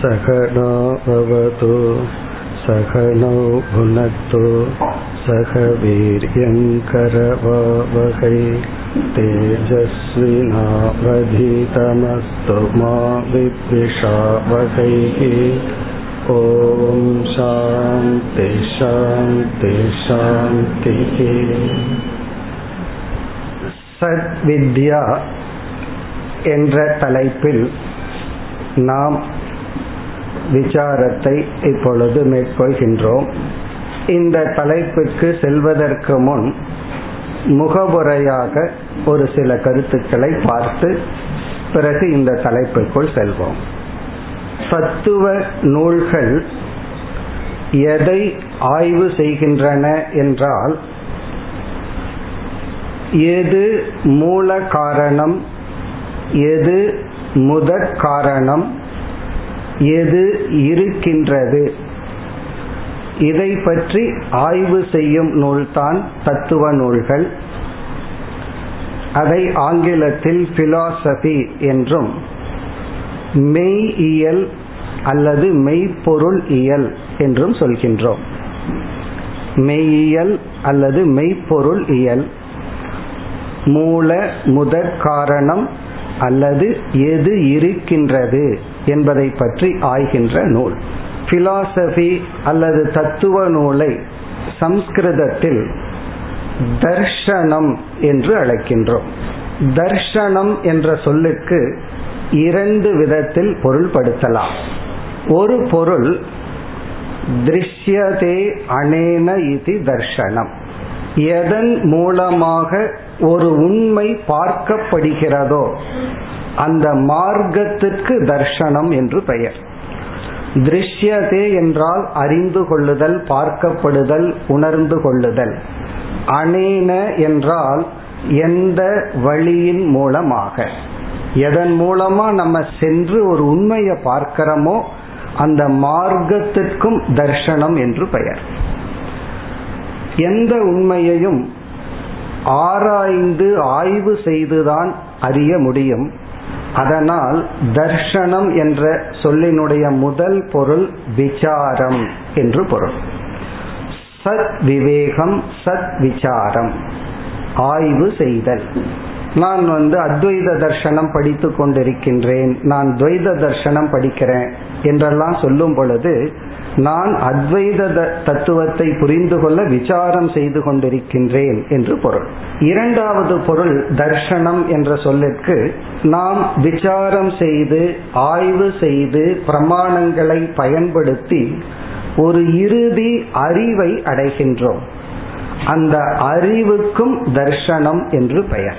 सहना भवतु सहनौ भुनक्तु सह वीर्यङ्करवावहै तेजस्विनावधीतमस्तु मा विद्विषावहैः ॐ शान्ति शान्ति शान्तिः சத்வித்யா என்ற தலைப்பில் நாம் விசாரத்தை இப்பொழுது மேற்கொள்கின்றோம். இந்த தலைப்புக்கு செல்வதற்கு முன் முகவுரையாக ஒரு சில கருத்துக்களை பார்த்து பிறகு இந்த தலைப்புக்குள் செல்வோம். தத்துவ நூல்கள் எதை ஆய்வு செய்கின்றன என்றால் எது மூல காரணம் எது முதற் காரணம் எது இருக்கின்றது? இதை பற்றி ஆய்வு செய்யும் நூல்தான் தத்துவ நூல்கள். அதை ஆங்கிலத்தில் பிலாசபி என்றும் மெய்யியல் அல்லது மெய்ப்பொருள் இயல் என்றும் சொல்கின்றோம். மெய்யியல் அல்லது மெய்ப்பொருள் இயல் மூல முதற் காரணம் அல்லது எது இருக்கின்றது? என்பதை பற்றி ஆய்கின்ற நூல். பிலாசபி அல்லது தத்துவ நூலை சம்ஸ்கிருதத்தில் தர்ஷனம் என்று அழைக்கின்றோம். தர்ஷனம் என்ற சொல்லுக்கு இரண்டு விதத்தில் பொருள்படுத்தலாம் ஒரு பொருள் திருஷ்யதே அனேன இது தர்ஷனம் எதன் மூலமாக ஒரு உண்மை பார்க்கப்படுகிறதோ அந்த மார்க்கத்திற்கு தர்ஷனம் என்று பெயர். திருஷ்யதே என்றால் அறிந்து கொள்ளுதல் பார்க்கப்படுதல் உணர்ந்து கொள்ளுதல். அனேன என்றால் எந்த வழியின் மூலமாக. எதன் மூலமா நம்ம சென்று ஒரு உண்மையை பார்க்கிறோமோ அந்த மார்க்கத்திற்கும் தர்ஷனம் என்று பெயர். எந்த உண்மையையும் ஆராய்ந்து ஆய்வு செய்துதான் அறிய முடியும். அதனால் தர்ஷனம் என்ற சொல்லினுடைய முதல் பொருள் விசாரம் என்று பொருள். சத் விவேகம் சத் விசாரம். ஆய்வு செய்தல். நான் வந்து அத்வைத தர்ஷனம் படித்து கொண்டிருக்கின்றேன். நான் துவைத தர்ஷனம் படிக்கிறேன் என்றெல்லாம் சொல்லும் பொழுது நான் அத்வைத தத்துவத்தை புரிந்து கொள்ள விசாரம் செய்து கொண்டிருக்கின்றேன் என்று பொருள். இரண்டாவது பொருள் தர்ஷனம் என்ற சொல்லிற்கு நாம் விசாரம் செய்து ஆய்வு செய்து பிரமாணங்களை பயன்படுத்தி ஒரு இறுதி அறிவை அடைகின்றோம். அந்த அறிவுக்கும் தர்ஷனம் என்று பெயர்.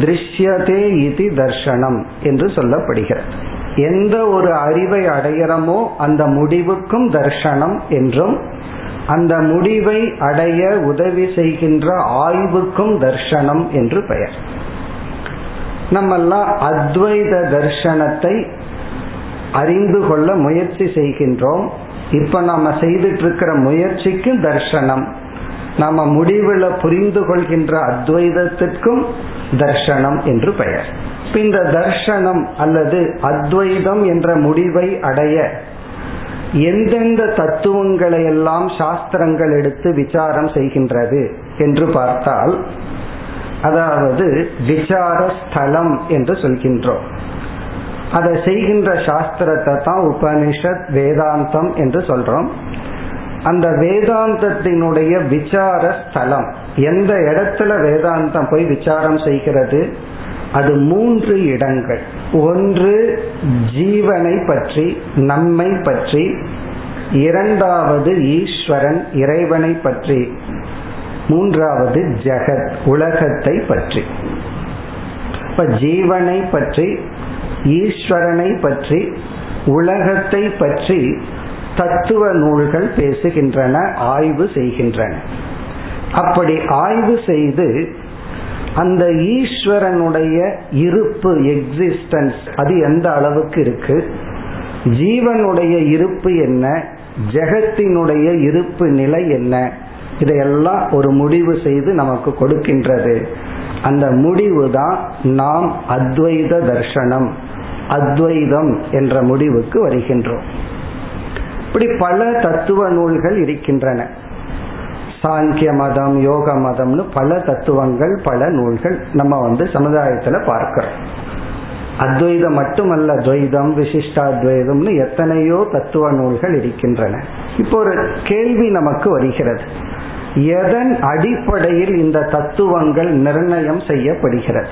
திருஷ்யதே இது தர்ஷனம் என்று சொல்லப்படுகிறது. எந்த ஒரு அறிவை அடையிறமோ அந்த முடிவுக்கும் தர்ஷனம் என்றும் அந்த முடிவை அடைய உதவி செய்கின்ற ஆய்வுக்கும் தர்ஷனம் என்று பெயர். நம்மெல்லாம் அத்வைத தர்ஷனத்தை அறிந்து கொள்ள முயற்சி செய்கின்றோம். இப்ப நாம செய்துட்டு இருக்கிற முயற்சிக்கும் தர்ஷனம். நாம முடிவில் புரிந்து கொள்கின்ற அத்வைதத்திற்கும் தர்ஷனம் என்று பெயர். இந்த தர்ஷனம் அல்லது அத்வைதம் என்ற முடிவை அடைய எந்தெந்த தத்துவங்களை எல்லாம் சாஸ்திரங்கள் எடுத்து விசாரம் செய்கின்றது என்று பார்த்தால் அதாவது விசார ஸ்தலம் என்று சொல்கின்றோம். அதை செய்கின்ற சாஸ்திரத்தை தான் உபனிஷத் வேதாந்தம் என்று சொல்றோம். அந்த வேதாந்தத்தினுடைய விசார ஸ்தலம் எந்த இடத்துல வேதாந்தம் போய் விசாரம் செய்கிறது? அது மூன்று இடங்கள். ஒன்று ஜீவனை பற்றி நம்மை பற்றி இரண்டாவது ஈஸ்வரன் இறைவனை பற்றி மூன்றாவது ஜெகத் உலகத்தை பற்றி. இப்ப ஜீவனை பற்றி ஈஸ்வரனை பற்றி உலகத்தை பற்றி தத்துவ நூல்கள் பேசுகின்றன ஆய்வு செய்கின்றன. அப்படி ஆய்வு செய்து அந்த ஈஸ்வரனுடைய இருப்பு எக்ஸிஸ்டன்ஸ் அது எந்த அளவுக்கு இருக்கு? ஜீவனுடைய இருப்பு என்ன? ஜெகத்தினுடைய இருப்பு நிலை என்ன? இதையெல்லாம் ஒரு முடிவு செய்து நமக்கு கொடுக்கின்றது. அந்த முடிவு தான் நாம் அத்வைத தர்ஷனம் அத்வைதம் என்ற முடிவுக்கு வருகின்றோம். இப்படி பல தத்துவ நூல்கள் இருக்கின்றன. சாங்கிய மதம் யோக மதம்னு பல தத்துவங்கள் பல நூல்கள் நம்ம வந்து சமுதாயத்துல பார்க்கிறோம். அத்வைதம் மட்டுமல்ல துவைதம் விசிஷ்டாத்வைதம்னு எத்தனையோ தத்துவ நூல்கள் இருக்கின்றன. இப்போ ஒரு கேள்வி நமக்கு வருகிறது. எதன் அடிப்படையில் இந்த தத்துவங்கள் நிர்ணயம் செய்யப்படுகிறது?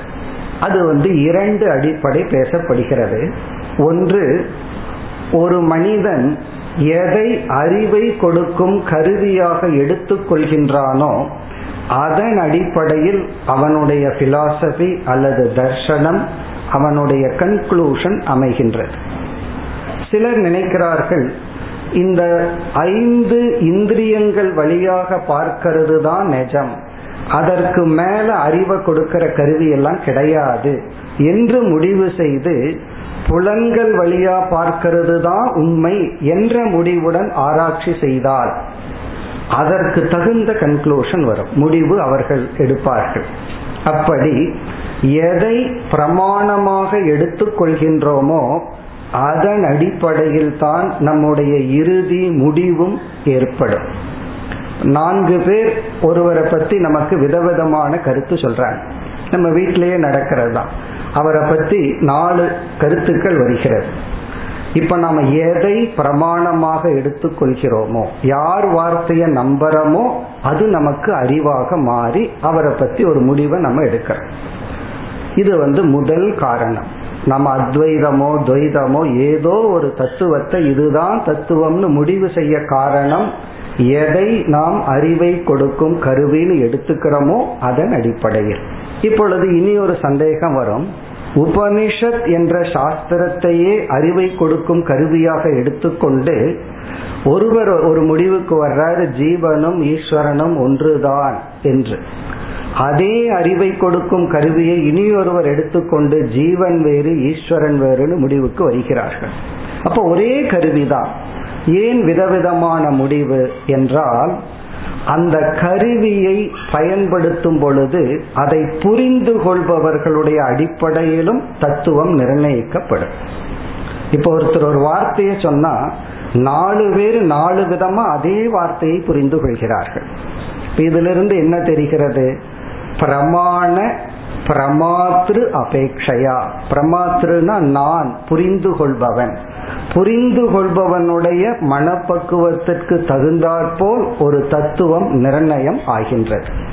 அது வந்து இரண்டு அடிப்படை பேசப்படுகிறது. ஒன்று ஒரு மனிதன் எதை அறிவை கொடுக்கும் கருவியாக எடுத்துக்கொள்கின்றானோ அதன் அடிப்படையில் அவனுடைய பிலாசபி அல்லது தர்ஷனம் அவனுடைய கன்க்ளூஷன் அமைகின்றது. சிலர் நினைக்கிறார்கள் இந்த ஐந்து இந்திரியங்கள் வழியாக பார்க்கிறது தான் நிஜம். அதற்கு மேல அறிவை கொடுக்கிற கருவி எல்லாம் கிடையாது. என்று முடிவு செய்து புலன்கள் வழியா பார்க்கிறது தான் உண்மை என்ற முடிவுடன் ஆராய்ச்சி செய்தால் அதற்கு தகுந்த கன்க்ளூஷன் வரும். முடிவு அவர்கள் எடுப்பார்கள். அப்படி எதை பிரமாணமாக எடுத்துக்கொள்கின்றோமோ அதன் அடிப்படையில் தான் நம்முடைய இறுதி முடிவும் ஏற்படும். நான்கு பேர் ஒருவரை பத்தி நமக்கு விதவிதமான கருத்து சொல்றாங்க. நம்ம வீட்டிலேயே நடக்கிறது தான் அவரை பத்தி நாலு கருத்துக்கள் வருகிறது. இப்ப நாம எதை பிரமாணமாக எடுத்துக்கொள்கிறோமோ யார் வார்த்தையை நம்புறோமோ அது நமக்கு அறிவாக மாறி அவரை பத்தி ஒரு முடிவை நம்ம எடுக்கிறோம். இது வந்து முதல் காரணம். நம்ம அத்வைதமோ துவைதமோ ஏதோ ஒரு தத்துவத்தை இதுதான் தத்துவம்னு முடிவு செய்ய காரணம் எதை நாம் அறிவை கொடுக்கும் கருவின்னு எடுத்துக்கிறோமோ அதன் அடிப்படையில். இப்பொழுது இனி ஒரு சந்தேகம் வரும். உபனிஷத் என்ற சாஸ்திரத்தையே அறிவை கொடுக்கும் கருவியாக எடுத்துக்கொண்டு ஒருவர் ஒரு முடிவுக்கு வர்றாரு ஜீவனும் ஈஸ்வரனும் ஒன்றுதான் என்று. அதே அறிவை கொடுக்கும் கருவியை இனியொருவர் எடுத்துக்கொண்டு ஜீவன் வேறு ஈஸ்வரன் வேறுனு முடிவுக்கு வருகிறார்கள். அப்ப ஒரே கருவிதான். ஏன் விதவிதமான முடிவு என்றால் அந்த கருவியை பயன்படுத்தும் பொழுது அதை புரிந்து கொள்பவர்களுடைய அடிப்படையிலும் தத்துவம் நிர்ணயிக்கப்படும். இப்போ ஒருத்தர் ஒரு வார்த்தையை சொன்னா நாலு பேர் நாலு விதமா அதே வார்த்தையை புரிந்து கொள்கிறார்கள். இதிலிருந்து என்ன தெரிகிறது? பிரமாண பிரமாத்ரு அபேக்ஷையா. பிரமாத்ருனா நான் புரிந்து கொள்பவன். புரிந்து கொள்பவனுடைய மனப்பக்குவத்திற்கு தகுந்தாற்போல் ஒரு தத்துவம் நிர்ணயம் ஆகின்றது.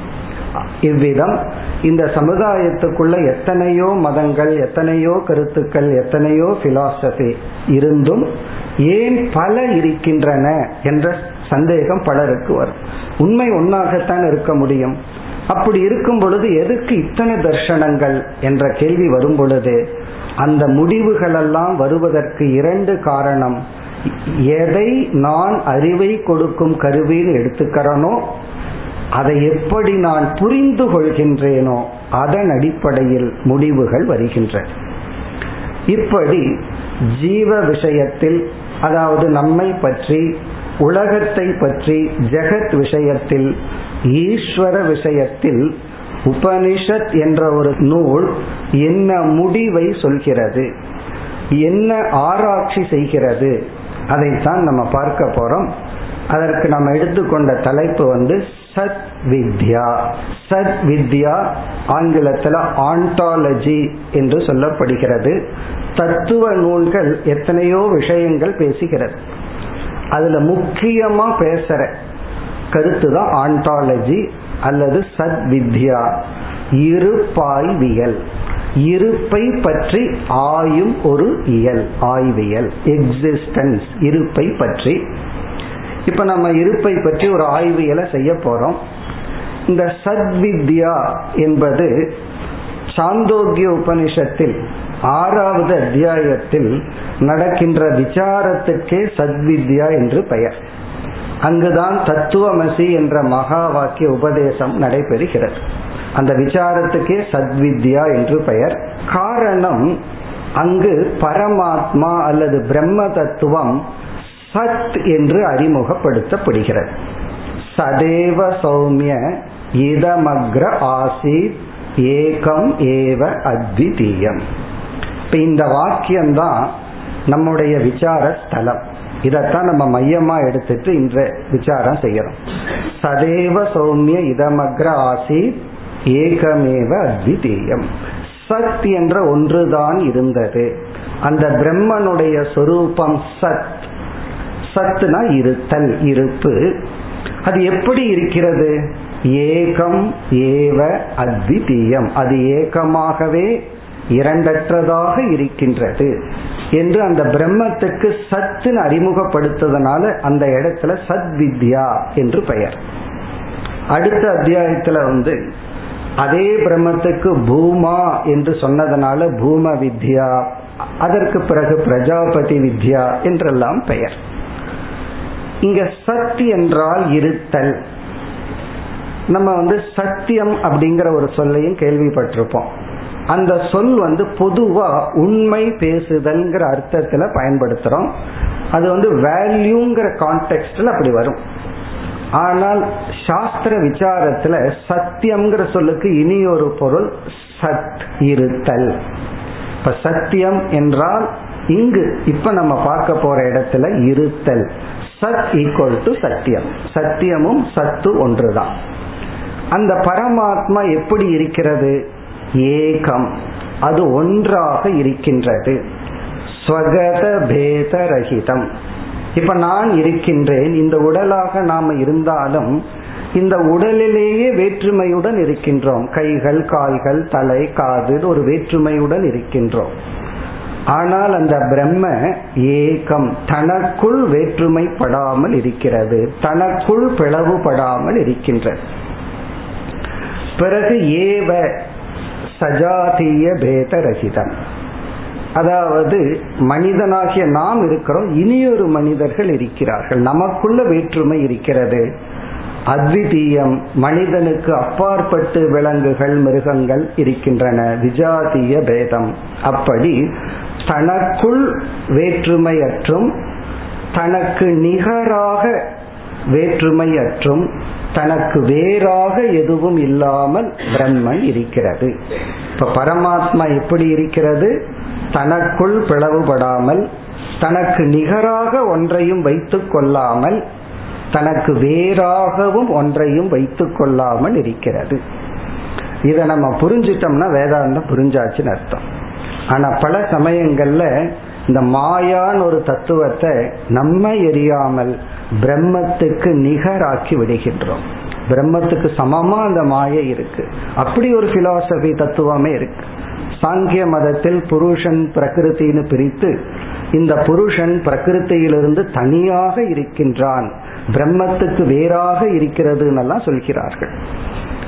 இவ்விதம் இந்த சமுதாயத்துக்குள்ள எத்தனையோ மதங்கள் எத்தனையோ கருத்துக்கள் எத்தனையோ பிலாசபி இருந்தும் ஏன் பல இருக்கின்றன என்ற சந்தேகம் பலருக்கு வரும். உண்மை ஒன்னாகத்தான் இருக்க முடியும். அப்படி இருக்கும் பொழுது எதுக்கு இத்தனை தர்ஷனங்கள் என்ற கேள்வி வரும் பொழுது அந்த முடிவுகளெல்லாம் வருவதற்கு இரண்டு காரணம். எதை நான் அறிவை கொடுக்கும் கருவின்னு எடுத்துக்கிறனோ அதை எப்படி நான் புரிந்து கொள்கின்றேனோ அதன் அடிப்படையில் முடிவுகள் வருகின்றன. இப்படி ஜீவ விஷயத்தில் அதாவது நம்மை பற்றி உலகத்தை பற்றி ஜெகத் விஷயத்தில் ஈஸ்வர விஷயத்தில் உபனிஷத் என்ற ஒரு நூல் என்ன முடிவை சொல்கிறது என்ன ஆராய்ச்சி செய்கிறது அதைத்தான் நம்ம பார்க்க போறோம். அதற்கு நம்ம எடுத்துக்கொண்ட தலைப்பு வந்து சத் வித்யா. சத் வித்யா ஆங்கிலத்தில் ஆண்டாலஜி என்று சொல்லப்படுகிறது. தத்துவ நூல்கள் எத்தனையோ விஷயங்கள் பேசுகிறது. அதுல முக்கியமா பேசுற கருத்து தான் ஆண்டாலஜி அல்லது சத் வித்யா இருப்பாய்வியல். இருப்பை பற்றி ஆயும் ஒரு இயல் ஆய்வியல் எக்ஸிஸ்டன்ஸ் இருப்பை பற்றி. இப்ப நம்ம இருப்பை பற்றி ஒரு ஆய்வியலை செய்ய போறோம். இந்த சத்வித்யா என்பது சாந்தோக்கிய உபனிஷத்தில் ஆறாவது அத்தியாயத்தில் நடக்கின்ற விசாரத்துக்கே சத்வித்யா என்று பெயர். அங்குதான் தத்துவமசி என்ற மகா வாக்கிய உபதேசம் நடைபெறுகிறது. அந்த விசாரத்துக்கே சத்வித்யா என்று பெயர். காரணம் அங்கு பரமாத்மா அல்லது பிரம்ம தத்துவம் சத் என்று அறிமுகப்படுத்தப்படுகிறது. சதேவ சௌமிய இதமக்ர ஆசி ஏகம் ஏவ அத்விதீயம். இப்ப இந்த வாக்கியம்தான் நம்முடைய விசார ஸ்தலம் இதைத்தான் நம்ம மையமா எடுத்துட்டு இன்ற விசாரம் செய்யறோம். சதேவ சௌமிய இதமக்ர ஆசி ஏகமேவ அத்விதீயம். சத் என்ற ஒன்றுதான் இருந்தது. அந்த பிரம்மனுடைய சொரூபம் சத். சத்துனா இருத்தல் இருப்பு. அது எப்படி இருக்கிறது? ஏகம் ஏவ அத்விதீயம். அது ஏகமாகவே இரண்டற்றதாக இருக்கின்றது. என்று அந்த பிரம்மத்துக்கு சத்துன்னு அறிமுகப்படுத்ததுனால அந்த இடத்துல சத் வித்யா என்று பெயர். அடுத்த அத்தியாயத்துல வந்து அதே பிரம்மத்துக்கு பூமா என்று சொன்னதுனால பூம வித்யா அதற்கு பிறகு பிரஜாபதி வித்யா என்றெல்லாம் பெயர். இங்க சத் என்றால் இருத்தல். நம்ம வந்து சத்தியம் அப்படிங்கிற ஒரு சொல்லையும் கேள்விப்பட்டிருப்போம். அந்த சொல் வந்து பொதுவா உண்மை பேசுதல்ங்கிற அர்த்தத்துல பயன்படுத்துறோம். அது வந்து வேல்யூங்கிற கான்டெக்ட்ல அப்படி வரும். ஆனால் சாஸ்திர விசாரத்துல சத்தியம்ங்கிற சொல்லுக்கு இனி ஒரு பொருள் சத் இருத்தல். இப்ப சத்தியம் என்றால் இங்கு இப்ப நம்ம பார்க்க போற இடத்துல இருத்தல். சத் ஈக்குவல் டு சத்தியம். சத்தியமும் சத்து ஒன்றுதான். அந்த பரமாத்மா எப்படி இருக்கிறது? ஏகம். அது ஒன்றாக இருக்கின்றது. ஸ்வகத பேதரகிதம். இப்ப நான் இருக்கின்றேன் இந்த உடலாக நாம இருந்தாலும் இந்த உடலிலேயே வேற்றுமையுடன் இருக்கின்றோம். கைகள் கால்கள் தலை காது ஒரு வேற்றுமையுடன் இருக்கின்றோம். ஆனால் அந்த பிரம்ம ஏகம் தனக்குள் வேற்றுமைப்படாமல் இருக்கிறது. தனக்குள் பிளவுபடாமல் இருக்கின்றது. பிறகு ஏவ சஜாதீய பேத ரகிதம் அதாவது மனிதனாகிய நாம் இருக்கிறோம் இனியொரு மனிதர்கள் இருக்கிறார்கள். நமக்குள்ள வேற்றுமை இருக்கிறது. அத்விதீயம் மனிதனுக்கு அப்பாற்பட்டு விலங்குகள் மிருகங்கள் இருக்கின்றன. விஜாதிய பேதம் அப்படி தனக்குள் வேற்றுமையற்றும் தனக்கு நிகராக வேற்றுமையற்றும் தனக்கு வேறாக எதுவும் இல்லாமல் பிரம்மன் இருக்கிறது. இப்ப பரமாத்மா எப்படி இருக்கிறது? தனக்குள் பிளவுபடாமல் தனக்கு நிகராக ஒன்றையும் வைத்துக் கொள்ளாமல் தனக்கு வேறாகவும் ஒன்றையும் வைத்துக் கொள்ளாமல் இருக்கிறது. இதை நம்ம புரிஞ்சிட்டோம்னா வேதாந்தம் புரிஞ்சாச்சுன்னு அர்த்தம். ஆனா பல சமயங்கள்ல இந்த மாயான் ஒரு தத்துவத்தை நம்ம எரியாமல் பிரம்மத்துக்கு நிகராக்கி விடுகின்றோம். பிரம்மத்துக்கு சமமா அந்த மாயை இருக்கு. அப்படி ஒரு பிலாசபி தத்துவமே இருக்கு. சாங்கிய மதத்தில் புருஷன் பிரகிருத்தின்னு பிரித்து இந்த புருஷன் பிரகிருத்தியிலிருந்து தனியாக இருக்கின்றான். பிரம்மத்துக்கு வேறாக இருக்கிறதுன்னெல்லாம் சொல்கிறார்கள்.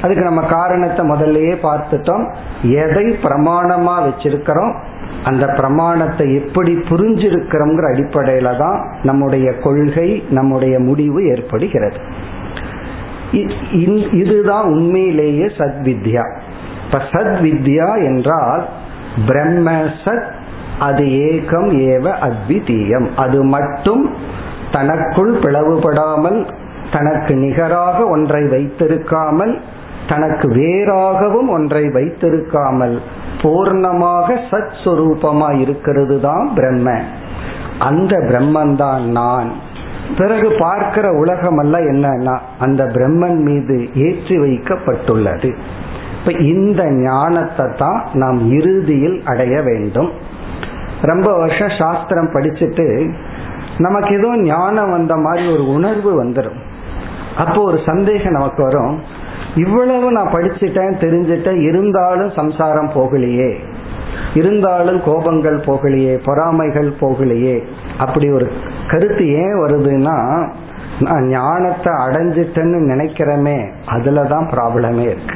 அதுக்கு நம்ம காரணத்தை முதல்லயே பார்த்துட்டோம். எதை பிரமாணமா வச்சிருக்கிறோம்? அந்த பிரமாணத்தை எப்படி புரிஞ்சிருக்கிறோங்கிற அடிப்படையில தான் நம்முடைய கொள்கை நம்முடைய முடிவு ஏற்படுகிறது. இதுதான் உண்மையிலேயே சத்வித்யா. இப்ப சத்வித்யா என்றால் பிரம்ம சத் அது ஏகம் ஏவ அத்விதீயம். அது மட்டும் தனக்குள் பிளவுபடாமல் தனக்கு நிகராக ஒன்றை வைத்திருக்காமல் தனக்கு வேறாகவும் ஒன்றை வைத்திருக்காமல் பூர்ணமாக சத் சுரூபமா இருக்கிறது தான் பிரம்ம. அந்த பிரம்மன் நான். பிறகு பார்க்கிற உலகம் அல்ல என்னன்னா அந்த பிரம்மன் மீது ஏற்றி வைக்கப்பட்டுள்ளது. இப்ப இந்த ஞானத்தை தான் நாம் இறுதியில் அடைய வேண்டும். ரொம்ப வருஷம் சாஸ்திரம் படிச்சுட்டு நமக்கு ஏதோ ஞானம் வந்த மாதிரி ஒரு உணர்வு வந்துடும் அப்போ ஒரு சந்தேகம் நமக்கு வரும். இவ்வளவு நான் படிச்சுட்டேன் தெரிஞ்சுட்டேன் இருந்தாலும் சம்சாரம் போகலையே. இருந்தாலும் கோபங்கள் போகலையே பொறாமைகள் போகலையே. அப்படி ஒரு கருத்து ஏன் வருதுன்னா நான் ஞானத்தை அடைஞ்சிட்டேன்னு நினைக்கிறமே அதுலதான் ப்ராப்ளமே இருக்கு.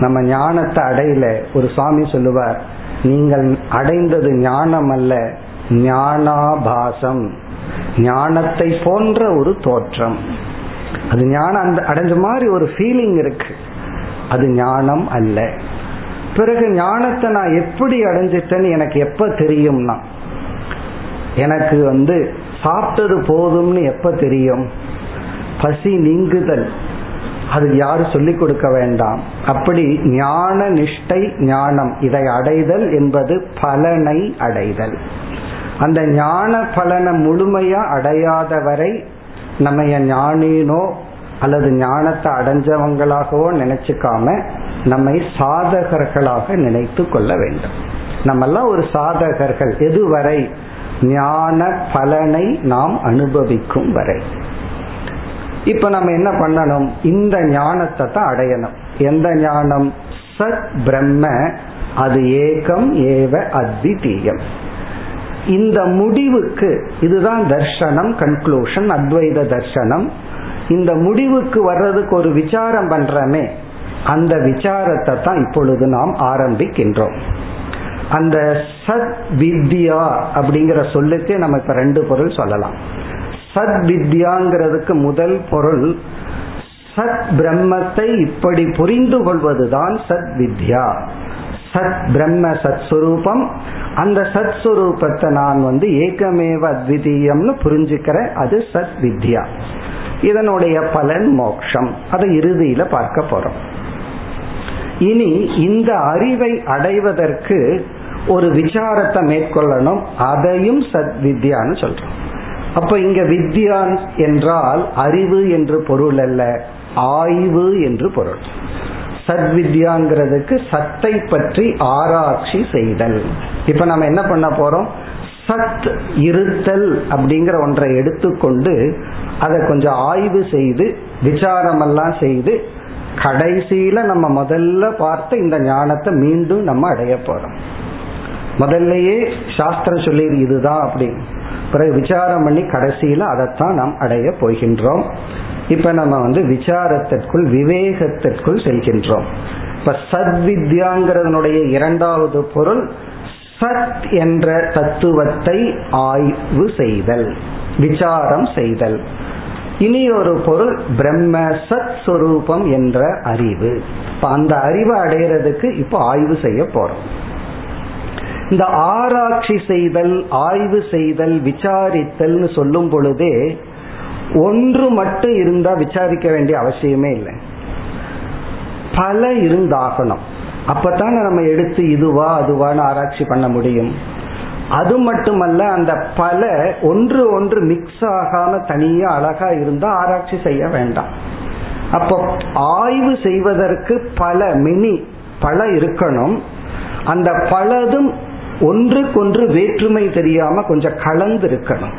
நம்ம ஞானத்தை அடையில ஒரு சுவாமி சொல்லுவார் நீங்கள் அடைந்தது ஞானம் அல்ல ஞானாபாசம். ஞானத்தை போன்ற ஒரு தோற்றம். அது ஞானம் அந்த அடைஞ்ச மாதிரி ஒரு ஃபீலிங் இருக்கு. அது ஞானம் அல்ல. பிறகு ஞானத்தை நான் எப்படி அடைஞ்சிட்டேன்னு எனக்கு எப்ப தெரியும்னா எனக்கு வந்து சாப்பிட்டது போதும்னு எப்ப தெரியும்? பசி நீங்குதல். அது யாரும் சொல்லிக் கொடுக்க வேண்டாம். அப்படி ஞான நிஷ்டை ஞானம் இதை அடைதல் என்பது பலனை அடைதல். அந்த ஞான பலனை முழுமையா அடையாத வரை நம்ம ஞானினோ அல்லது ஞானத்தை அடைஞ்சவங்களாகவோ நினைச்சுக்காம நம்மை சாதகர்களாக நினைத்து கொள்ள வேண்டும். நம்மெல்லாம் ஒரு சாதகர்கள். எதுவரை? ஞான பலனை நாம் அனுபவிக்கும் வரை. இப்ப நம்ம என்ன பண்ணணும்? இந்த ஞானத்தை தான் அடையணும். எந்த ஞானம்? சத் பிரம்ம அது ஏகம் ஏவ அத்விதீயம். இந்த முடிவுக்கு இதுதான் தர்ஷனம் கன்க்ளூஷன் அத்வைத தர்ஷனம். இந்த முடிவுக்கு வர்றதுக்கு ஒரு விசாரம் பண்றமே அந்த விசாரத்தை தான் இப்பொழுது நாம் ஆரம்பிக்கின்றோம். அந்த சத் வித்யா அப்படிங்கிற சொல்லுக்கு நம்ம இப்ப ரெண்டு பொருள் சொல்லலாம். சத் வித்யாங்கிறதுக்கு முதல் பொருள் சத் பிரம்மத்தை இப்படி புரிந்து கொள்வதுதான் சத் வித்யா. சத் பிரம்ம சத் சுரூபம் அந்த சத் சுரூபத்தை நான் வந்து ஏகமேவ அத்விதீயம்னு புரிஞ்சுக்கிறேன். அது சத் வித்யா இதனுடைய பலன் மோக்ஷம். அதை இறுதியில பார்க்க போறோம். இனி இந்த அறிவை அடைவதற்கு ஒரு விசாரத்தை மேற்கொள்ளணும். அதையும் சத் வித்யான்னு சொல்றோம். அப்ப இங்க வித்யான் என்றால் அறிவு என்று பொருள் அல்ல ஆய்வு என்று பொருள். சத்வித்யாங்கிறதுக்கு சத்தை பற்றி ஆராய்ச்சி செய்தல். இப்ப நம்ம என்ன பண்ண போறோம்? சத் இருத்தல் அப்படிங்கிற ஒன்றை எடுத்துக்கொண்டு அதை கொஞ்சம் ஆய்வு செய்து விசாரமெல்லாம் செய்து கடைசியில நம்ம முதல்ல பார்த்த இந்த ஞானத்தை மீண்டும் நம்ம அடைய போறோம். முதல்லயே சாஸ்திரம் சொல்லி இதுதான் அப்படின்னு. பிறகு விசாரம் பண்ணி கடைசியில அதைத்தான் நாம் அடைய போகின்றோம். இப்ப நம்ம வந்து விசாரத்திற்குள் விவேகத்திற்குள் செல்கின்றோம். இப்ப சத்வித்யாங்கிறதனுடைய இரண்டாவது பொருள் சத் என்ற தத்துவத்தை ஆய்வு செய்தல் விசாரம் செய்தல். இனி ஒரு பொருள் பிரம்ம சத் சுரூபம் என்ற அறிவு. இப்ப அந்த அறிவை அடையிறதுக்கு இப்போ ஆய்வு செய்ய போறோம். இந்த ஆராய்ச்சி செய்தல் ஆய்வு செய்தல் விசாரித்தல்னு சொல்லும் பொழுதே ஒன்று மட்டும் இருந்தா விசாரிக்க வேண்டிய அவசியமே இல்லை. பல இருந்தாகணும். அப்பதான் நம்ம எடுத்து இதுவா அதுவான்னு ஆராய்ச்சி பண்ண முடியும். அது மட்டுமல்ல அந்த பல ஒன்று ஒன்று மிக்ஸ் ஆகாம தனியா அழகா இருந்தா ஆராய்ச்சி செய்ய வேண்டாம். அப்போ ஆய்வு செய்வதற்கு பல மினி பல இருக்கணும். அந்த பலதும் ஒன்றுக்கொன்று வேற்றுமை தெரியாம கொஞ்சம் கலந்து இருக்கணும்.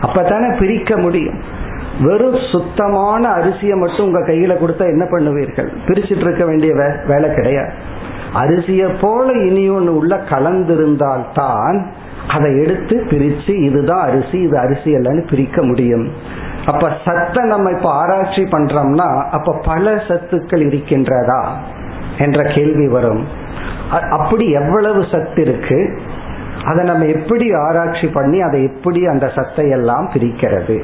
அப்பதானே பிரிக்க முடியும். வெறும் சுத்தமான அரிசியை மட்டும் உங்க கையில கொடுத்தா என்ன பண்ணுவீர்கள்? பிரிச்சுட்டு இருக்க வேண்டிய வேலை கிடையாது. அரிசியை போல இனி ஒன்று உள்ள கலந்திருந்தால் தான் அதை எடுத்து பிரிச்சு இதுதான் அரிசி இது அரிசி இல்லைன்னு பிரிக்க முடியும். அப்ப சத்தை நம்ம இப்ப ஆராய்ச்சி பண்றோம்னா அப்ப பல சத்துக்கள் இருக்கின்றதா என்ற கேள்வி வரும். அப்படி எவ்வளவு சத்து இருக்கு? அதை நம்ம எப்படி ஆராய்ச்சி பண்ணி அதை எப்படி அந்த சத்தை எல்லாம் பிரிக்கிறது?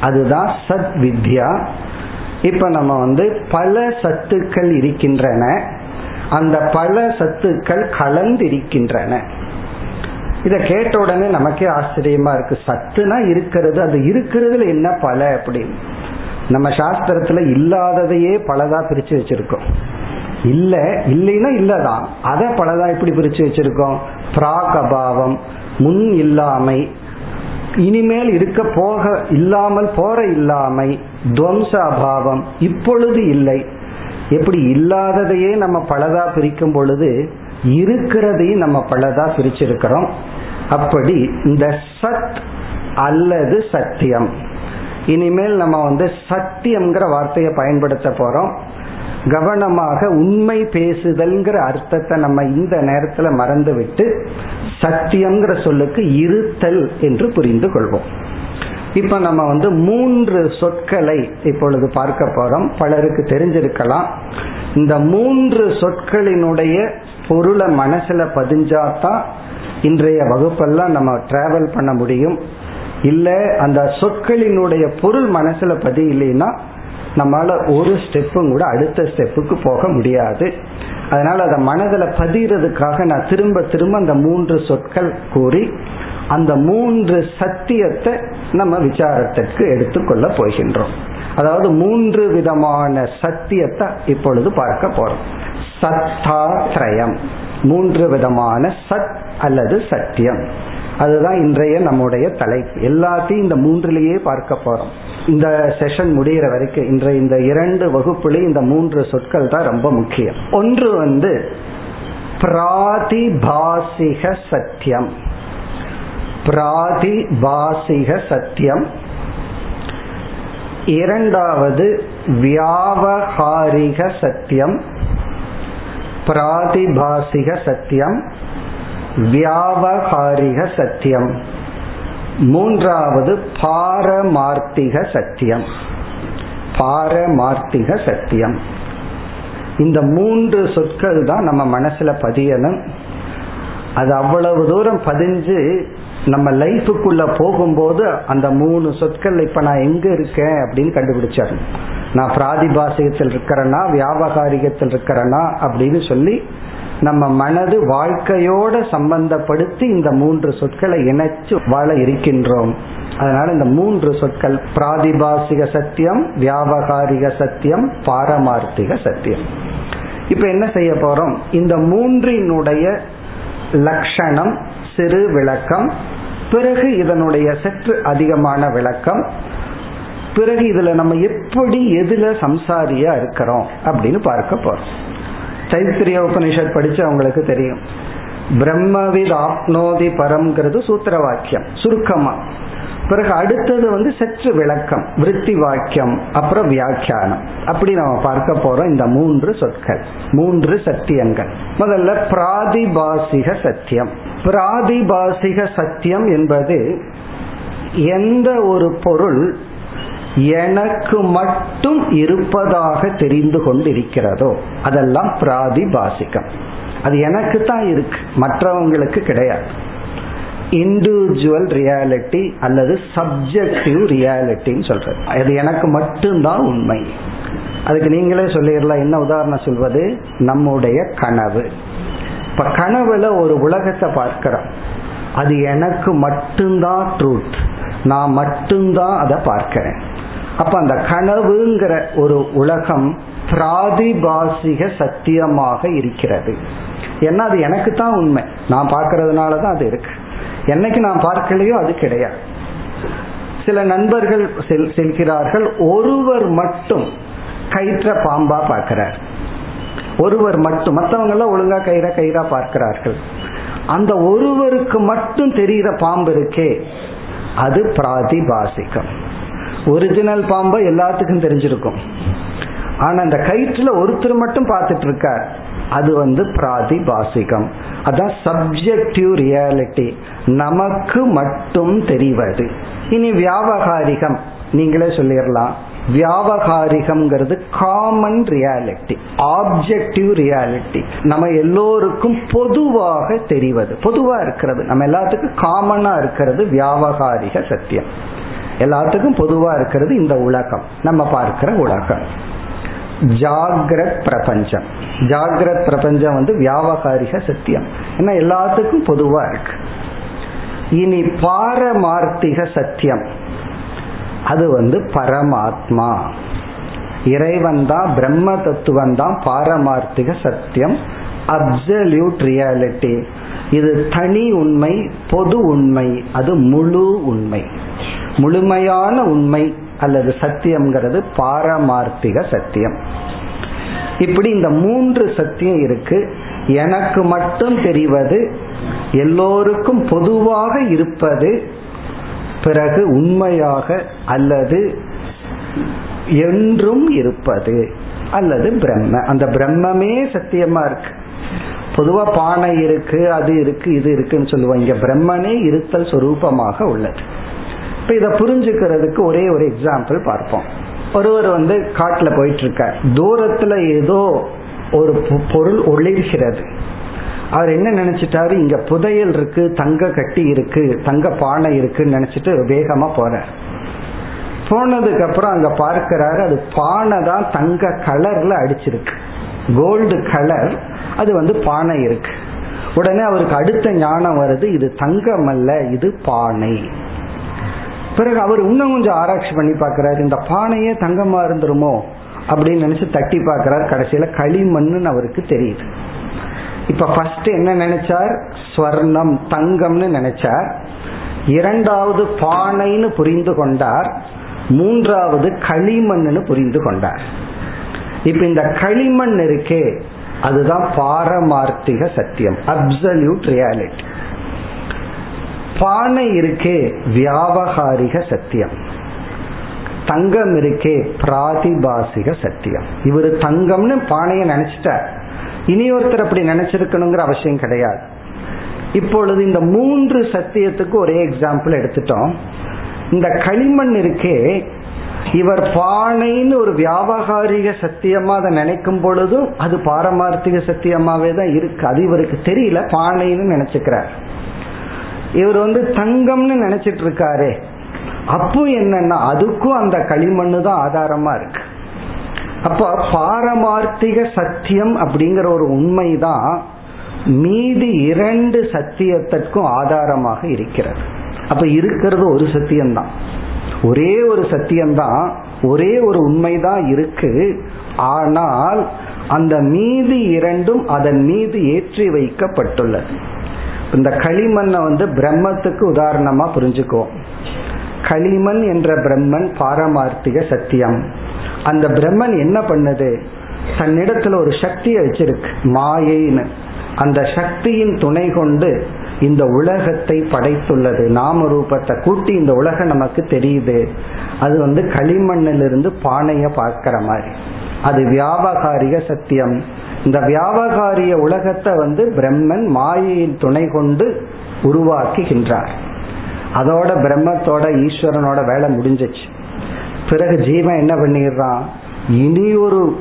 அதுதான் சத் வித்யா. இப்ப நம்ம வந்து பல சத்துக்கள் இருக்கின்றன. அந்த பல சத்துக்கள் கலந்து இருக்கின்றன இத கேட்ட உடனே நமக்கே ஆச்சரியமா இருக்கு. சத்துனா இருக்கிறது அது இருக்கிறதுல என்ன பல அப்படின்னு. நம்ம சாஸ்திரத்துல இல்லாததையே பலதா பிரிச்சு வச்சிருக்கோம். இல்ல இல்லைன்னா இல்லதான். அதை பலதா இப்படி பிரிச்சு வச்சிருக்கோம்? பிராக் அபாவம் முன் இல்லாமை இனிமேல் இருக்க போக இல்லாமல் போற இல்லாமை துவம்ச அபாவம் இப்பொழுது இல்லை. எப்படி இல்லாததையே நம்ம பலதா பிரிக்கும் பொழுது இருக்கிறதையும் நம்ம பலதா பிரிச்சிருக்கிறோம். அப்படி இந்த சத் அல்லது சத்தியம். இனிமேல் நம்ம வந்து சத்தியம்ங்கிற வார்த்தையை பயன்படுத்த போறோம். கவனமாக உண்மை பேசுதல்ங்கிற அர்த்தத்தை நம்ம இந்த நேரத்துல மறந்து விட்டு சத்தியம்ங்கிற சொல்லுக்கு இருத்தல் என்று புரிந்து கொள்வோம். இப்ப நம்ம வந்து மூன்று சொற்களை இப்பொழுது பார்க்க போறோம். பலருக்கு தெரிஞ்சிருக்கலாம். இந்த மூன்று சொற்களினுடைய பொருளை மனசுல பதிஞ்சாதான் இன்றைய வகுப்பெல்லாம் நம்ம டிராவல் பண்ண முடியும். இல்ல அந்த சொற்களினுடைய பொருள் மனசுல பதியலைன்னா நம்மளால ஒரு ஸ்டெப்பும் கூட அடுத்த ஸ்டெப்புக்கு போக முடியாது. அதனால அதை மனதில் பதிகிறதுக்காக நான் திரும்ப திரும்ப அந்த மூன்று சொற்கள் கூறி அந்த மூன்று சத்தியத்தை நம்ம விசாரத்திற்கு எடுத்துக்கொள்ள போகின்றோம். அதாவது மூன்று விதமான சத்தியத்தை இப்பொழுது பார்க்க போறோம். சத்தாத்ரயம். மூன்று விதமான சத் அல்லது சத்தியம். அதுதான் இன்றைய நம்முடைய தலைப்பு. எல்லாத்தையும் இந்த மூன்றிலேயே பார்க்க போறோம். இந்த செஷன் முடிகிற வரைக்கும் இன்றைய இந்த இரண்டு வகுப்புலேயும் இந்த மூன்று சொற்கள் தான் ரொம்ப முக்கியம். ஒன்று வந்து பிராதிபாசிக சத்தியம். பிராதிபாசிக சத்தியம். இரண்டாவது வியாவகாரிக சத்தியம். பிராதிபாசிக சத்தியம். வியாவகாரிக சத்தியம். மூன்றாவது பாரமார்த்திக சத்தியம். பாரமார்த்திக சத்தியம். இந்த மூன்று சொற்கள் தான் நம்ம மனசுல பதியணும். அது அவ்வளவு தூரம் பதிஞ்சு நம்ம லைஃபுக்குள்ள போகும்போது அந்த மூணு சொற்கள் இப்ப நான் எங்க இருக்கேன் அப்படின்னு கண்டுபிடிச்சாரு நான் பிராதிபாசிகத்தில் இருக்கிறேன்னா வியாபகாரிகத்தில் இருக்கிறேன்னா அப்படின்னு சொல்லி நம்ம மனது வாழ்க்கையோட சம்பந்தப்படுத்தி இந்த மூன்று சொற்களை இணைச்சு வாழ இருக்கின்றோம். அதனால இந்த மூன்று சொற்கள் பிராதிபாசிக சத்தியம் வியாபகாரிக சத்தியம் பாரமார்த்திக சத்தியம். இப்ப என்ன செய்ய போறோம்? இந்த மூன்றினுடைய லட்சணம் சிறு விளக்கம் பிறகு இதனுடைய சற்று அதிகமான விளக்கம் பிறகு இதுல நம்ம எப்படி எதுல சம்சாரியா இருக்கிறோம் அப்படின்னு பார்க்க போறோம். தைத்திரிய உபனிஷத் படிச்சு அவங்களுக்கு தெரியும். பிரம்மவித் ஆப்னோதி பரம்ங்கிறது சூத்திர வாக்கியம் சுருக்கமா. பிறகு அடுத்தது வந்து சற்று விளக்கம் விருத்தி வாக்கியம் அப்புறம் வியாக்கியானம். அப்படி நம்ம பார்க்க போறோம் இந்த மூன்று சொற்கள் மூன்று சத்தியங்கள். முதல்ல பிராதிபாசிக சத்தியம். பிராதிபாசிக சத்தியம் என்பது எந்த ஒரு பொருள் எனக்கு மட்டும் இருப்பதாக தெரிந்து கொண்டிருக்கிறதோ? அதெல்லாம் பிராதிபாசிகம். அது எனக்கு தான் இருக்கு. மற்றவங்களுக்கு கிடையாது. இண்டிவிஜுவல் ரியாலிட்டி அல்லது சப்ஜெக்டிவ் ரியாலிட்டின்னு சொல்றது. அது எனக்கு மட்டும்தான் உண்மை. அதுக்கு நீங்களே சொல்லிடலாம். என்ன உதாரணம் சொல்வது? நம்முடைய கனவு. இப்ப கனவுல ஒரு உலகத்தை பார்க்கிறோம். அது எனக்கு மட்டும்தான் ட்ரூத் நான் மட்டும்தான் அதை பார்க்கிறேன். அப்ப அந்த கனவுங்கிற ஒரு உலகம் பிராதிபாசிக சத்தியமாக இருக்கிறது. ஏன்னா அது எனக்கு தான் உண்மை. நான் பார்க்கறதுனால தான் அது இருக்கு. என்னைக்கு நான் பார்க்கலையோ அது கிடையாது. சில நண்பர்கள் செல் செல்கிறார்கள் ஒருவர் மட்டும் கயிற்ற பாம்பா பார்க்கிறார். ஒருவர் மட்டும் மற்றவங்க எல்லாம் ஒழுங்கா கயிறா கயிறா பார்க்கிறார்கள். அந்த ஒருவருக்கு மட்டும் தெரிகிற பாம்பு இருக்கே அது பிராதிபாசிகம். ஒரிஜினல் பாம்பை எல்லாத்துக்கும் தெரிஞ்சிருக்கும். ஆனா அந்த கயிற்றுல ஒருத்தர் மட்டும் பார்த்துட்டு இருக்கார் அது வந்து பிராதிபாசிகம். அதான் சப்ஜெக்டிவ் ரியாலிட்டி நமக்கு மட்டும் தெரிவது. இனி வியாபகாரிகம். நீங்களே சொல்லிடலாம். வியாபகாரிகம்ங்கிறது காமன் ரியாலிட்டி ஆப்ஜெக்டிவ் ரியாலிட்டி நம்ம எல்லோருக்கும் பொதுவாக தெரிவது. பொதுவா இருக்கிறது. நம்ம எல்லாத்துக்கும் காமனா இருக்கிறது வியாபகாரிக சத்தியம். எல்லாத்துக்கும் பொதுவா இருக்கிறது இந்த உலகம். நம்ம பார்க்கிற உலகம். ஜாகிரத் பிரபஞ்சம். ஜாகிரத் பிரபஞ்சம் வந்து வியாபகாரிக சத்தியம். ஏன்னா எல்லாத்துக்கும் பொதுவா இருக்கு. இனி பாரமார்த்திக சத்தியம். அது வந்து பரமாத்மா. இறைவன் தான் பிரம்ம தத்துவம் தான் பாரமார்த்திக சத்தியம். அப்சல்யூட் ரியாலிட்டி இது தனி உண்மை பொது உண்மை அது முழு உண்மை. முழுமையான உண்மை அல்லது சத்தியம்ங்கிறது பாரமார்த்திக சத்தியம். இப்படி இந்த மூன்று சத்தியம் இருக்கு. எனக்கு மட்டும் தெரிவது எல்லோருக்கும் பொதுவாக இருப்பது பிறகு உண்மையாக அல்லது என்றும் இருப்பது அல்லது பிரம்ம. அந்த பிரம்மமே சத்தியமா இருக்கு. பொதுவா பானை இருக்கு அது இருக்கு இது இருக்குன்னு சொல்லுவோம். இங்க பிரம்மனே இருத்தல் சொரூபமாக உள்ளது. இப்ப இதை புரிஞ்சுக்கிறதுக்கு ஒரே ஒரு எக்ஸாம்பிள் பார்ப்போம். ஒருவர் வந்து காட்டுல போயிட்டு இருக்க தூரத்துல ஏதோ ஒரு பொருள் ஒளிர்கிறது. அவர் என்ன நினைச்சிட்டாரு? இங்க புதையல் இருக்கு தங்க கட்டி இருக்கு தங்க பானை இருக்குன்னு நினைச்சிட்டு வேகமா போறார். போனதுக்கு அப்புறம் அங்க பார்க்கிறாரு அது பானை தான் தங்க கலர்ல அடிச்சிருக்கு. கோல்டு கலர் அது வந்து பானை இருக்கு. உடனே அவருக்கு அடுத்த ஞானம் வருது இது தங்கம் அல்ல இது பானை. பிறகு அவர் இன்னும் கொஞ்சம் ஆராய்ச்சி பண்ணி பார்க்கிறாரு இந்த பானையே தங்கமா இருந்துருமோ அப்படின்னு நினைச்சு தட்டி பார்க்கிறார். கடைசியில களிமண்ணுன்னு அவருக்கு தெரியுது. இப்ப ஃபர்ஸ்ட் என்ன நினைச்சார்? ஸ்வர்ணம் தங்கம்னு நினைச்சார். இரண்டாவது பானைன்னு புரிந்து கொண்டார். மூன்றாவது களிமண்னு புரிந்து கொண்டார். இப்ப இந்த களிமண் இருக்கே அதுதான் பாரமார்த்திக சத்தியம் அப்சல்யூட் ரியாலிட்டி பானை இருக்கே வியாபகாரிக சத்தியம். தங்கம் இருக்கே பிராதிபாசிக சத்தியம். இவர் தங்கம்னு பானையை நினைச்சிட்டார். இனி ஒருத்தர் அப்படி நினைச்சிருக்கணுங்கிற அவசியம் கிடையாது. இப்பொழுது இந்த மூன்று சத்தியத்துக்கு ஒரே எக்ஸாம்பிள் எடுத்துட்டோம். இந்த களிமண் இருக்கே இவர் பானைன்னு ஒரு வியாபகாரிக சத்தியமா அதை நினைக்கும் பொழுதும் அது பாரமார்த்திக சத்தியமாவே தான் இருக்கு. அது இவருக்கு தெரியல பானைன்னு நினைச்சுக்கிறார். இவர் வந்து தங்கம்னு நினைச்சிட்டு இருக்காரு அப்போ என்னன்னா அதுக்கும் அந்த களிமண்ணு தான் ஆதாரமா இருக்கு. அப்ப பாரமார்த்திக சத்தியம் அப்படிங்கிற ஒரு உண்மைதான் மீதி இரண்டு சத்தியத்திற்கும் ஆதாரமாக இருக்கிறது. அப்ப இருக்கிறது ஒரு சத்தியம்தான். ஒரே ஒரு சத்தியம்தான் ஒரே ஒரு உண்மைதான் இருக்கு. ஆனால் அந்த மீதி இரண்டும் அதன் மீது ஏற்றி வைக்கப்பட்டுள்ளது. இந்த களிமண்ணை வந்து பிரம்மத்துக்கு உதாரணமா புரிஞ்சுக்குவோம் களிமண் என்ற பிரம்மன் பாரமார்த்திக சத்தியம். அந்த பிரம்மன் என்ன பண்ணுது? தன்னிடத்துல ஒரு சக்தியை வச்சிருக்கு மாயைன்னு. அந்த சக்தியின் துணை கொண்டு இந்த உலகத்தை படைத்துள்ளது. நாம ரூபத்தை கூட்டி இந்த உலகம் நமக்கு தெரியுது. அது வந்து களிமண்ணிலிருந்து பானைய பார்க்கிற மாதிரி. அது வியாபகாரிக சத்தியம். இந்த வியாபகாரிய உலகத்தை வந்து பிரம்மன் மாயையின் துணை கொண்டு உருவாக்குகின்றார். அதோட பிரம்மத்தோட ஈஸ்வரனோட வேலை முடிஞ்சிச்சு. பிறகு ஜீவன் என்ன பண்ணிடுறான்? இனி ஒரு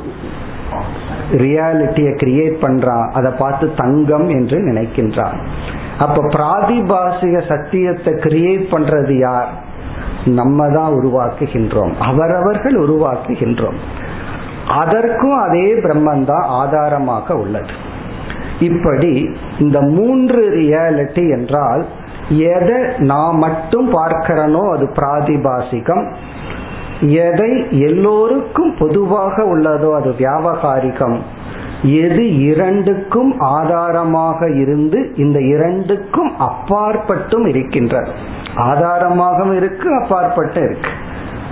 ரியாலிட்டியை கிரியேட் பண்றான். அதை பார்த்து தங்கம் என்று நினைக்கின்றான். அப்ப பிராதிபாசிக சத்தியத்தை கிரியேட் பண்றது யார்? நம்ம தான் உருவாக்குகின்றோம். அவரவர்கள் உருவாக்குகின்றோம். அதற்கும் அதே பிரம்மன் தான் ஆதாரமாக உள்ளது. இப்படி இந்த மூன்று ரியாலிட்டி என்றால் எதை நான் மட்டும் பார்க்கிறனோ அது பிராதிபாசிகம் எதை எல்லோருக்கும் பொதுவாக உள்ளதோ அது வியாபகாரிகம். எது இரண்டுக்கும் ஆதாரமாக இருந்து இந்த இரண்டுக்கும் அப்பாற்பட்டும் இருக்கின்றது. ஆதாரமாகவும் இருக்கு அப்பாற்பட்டும் இருக்கு.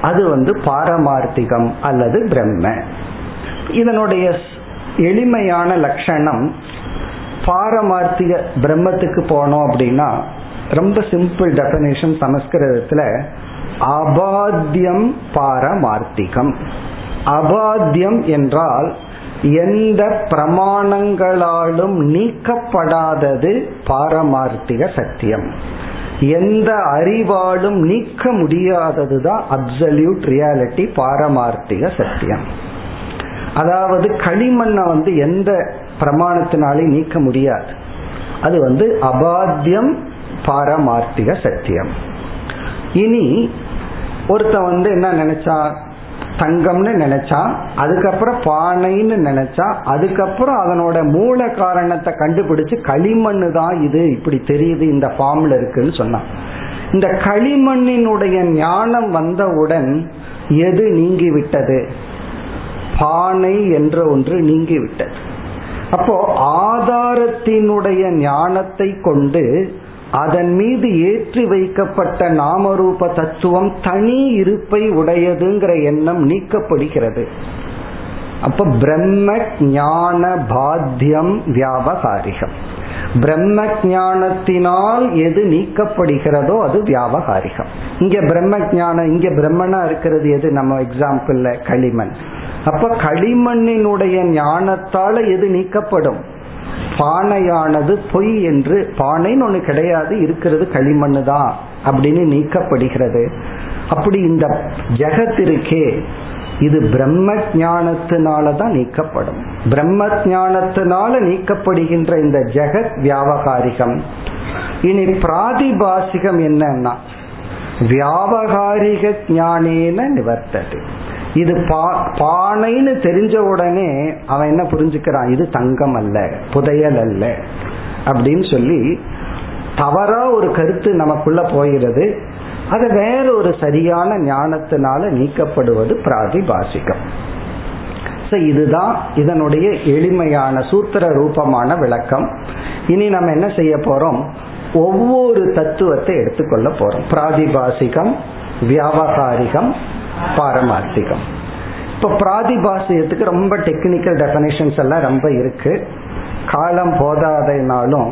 அது வந்து பாரமார்த்திகம் அல்லது பிரம்ம. இதனுடைய எளிமையான லட்சணம் பாரமார்த்திக பிரம்மத்துக்கு போனோம் அப்படின்னா ரொம்ப சிம்பிள் டெபனேஷன் சமஸ்கிருதத்துல அபாத்தியம் பாரமார்த்திகம். அபாத்தியம் என்றால் எந்த பிரமாணங்களாலும் நீக்கப்படாதது பாரமார்த்திக சத்தியம். எந்த அறிவாலும் நீக்க முடியாதது தான் அப்சல்யூட் ரியாலிட்டி பாரமார்த்திக சத்தியம். அதாவது களிமண்ணை வந்து எந்த பிரமாணத்தினாலே நீக்க முடியாது. அது வந்து அபாத்தியம் பாரமார்த்திக சத்தியம். இனி ஒருத்தன் வந்து என்ன நினைச்சா தங்கம்னு நினைச்சா அதுக்கப்புறம் பானைன்னு நினைச்சா அதுக்கப்புறம் அதனோட மூல காரணத்தை கண்டுபிடிச்சு களிமண்ணு தான் இது இப்படி தெரியுது இந்த ஃபார்ம்ல இருக்குன்னு சொன்னான். இந்த களிமண்ணினுடைய ஞானம் வந்தவுடன் எது நீங்கி விட்டது பானை என்ற ஒன்று நீங்கி விட்டது அப்போ ஆதாரத்தினுடைய ஞானத்தை கொண்டு அதன் மீது ஏற்றி வைக்கப்பட்ட நாமரூப தத்துவம் தனி இருப்பை உடையதுங்கிற எண்ணம் நீக்கப்படுகிறது. அப்ப பிரம்ம ஞான பாத்தியம் வியாபகாரிகம். பிரம்ம ஞானத்தினால் எது நீக்கப்படுகிறதோ அது வியாபகாரிகம். இங்க பிரம்ம ஞானம் இங்க பிரம்மனா இருக்கிறது எது? நம்ம எக்ஸாம்பிள்ல களிமண். அப்ப களிமண்ணினுடைய ஞானத்தால எது நீக்கப்படும்? பானையானது பொய் என்று பானைன்னு ஒண்ணு கிடையாது இருக்கிறது களிமண்ணு தான் அப்படின்னு நீக்கப்படுகிறது. அப்படி இந்த ஜெகத் இருக்கே இது பிரம்ம ஜானத்தினால தான் நீக்கப்படும். பிரம்ம ஜானத்தினால நீக்கப்படுகின்ற இந்த ஜெகத் வியாபகாரிகம். இனி பிராதிபாசிகம் என்னன்னா வியாபகாரிக ஞானேன நிவர்த்தது. இது பா பானைன்னு தெரிஞ்ச உடனே அவன் என்ன புரிஞ்சுக்கிறான்? இது தங்கம் அல்ல புதையல் அல்ல. அப்படின்னு சொல்லி தவறா ஒரு கருத்து நமக்குள்ள போகிறது. அது வேற ஒரு சரியான ஞானத்தினால நீக்கப்படுவது பிராதிபாசிகம். இதுதான் இதனுடைய எளிமையான சூத்திர ரூபமான விளக்கம். இனி நம்ம என்ன செய்ய போறோம்? ஒவ்வொரு தத்துவத்தை எடுத்துக்கொள்ள போறோம். பிராதிபாசிகம் வியாபகாரிகம் பாரமார்த்திகம். இப்போ பிராதிபாசிகத்துக்கு ரொம்ப டெக்னிக்கல் டெபனேஷன்ஸ் எல்லாம் ரொம்ப இருக்கு. காலம் போதாதனாலும்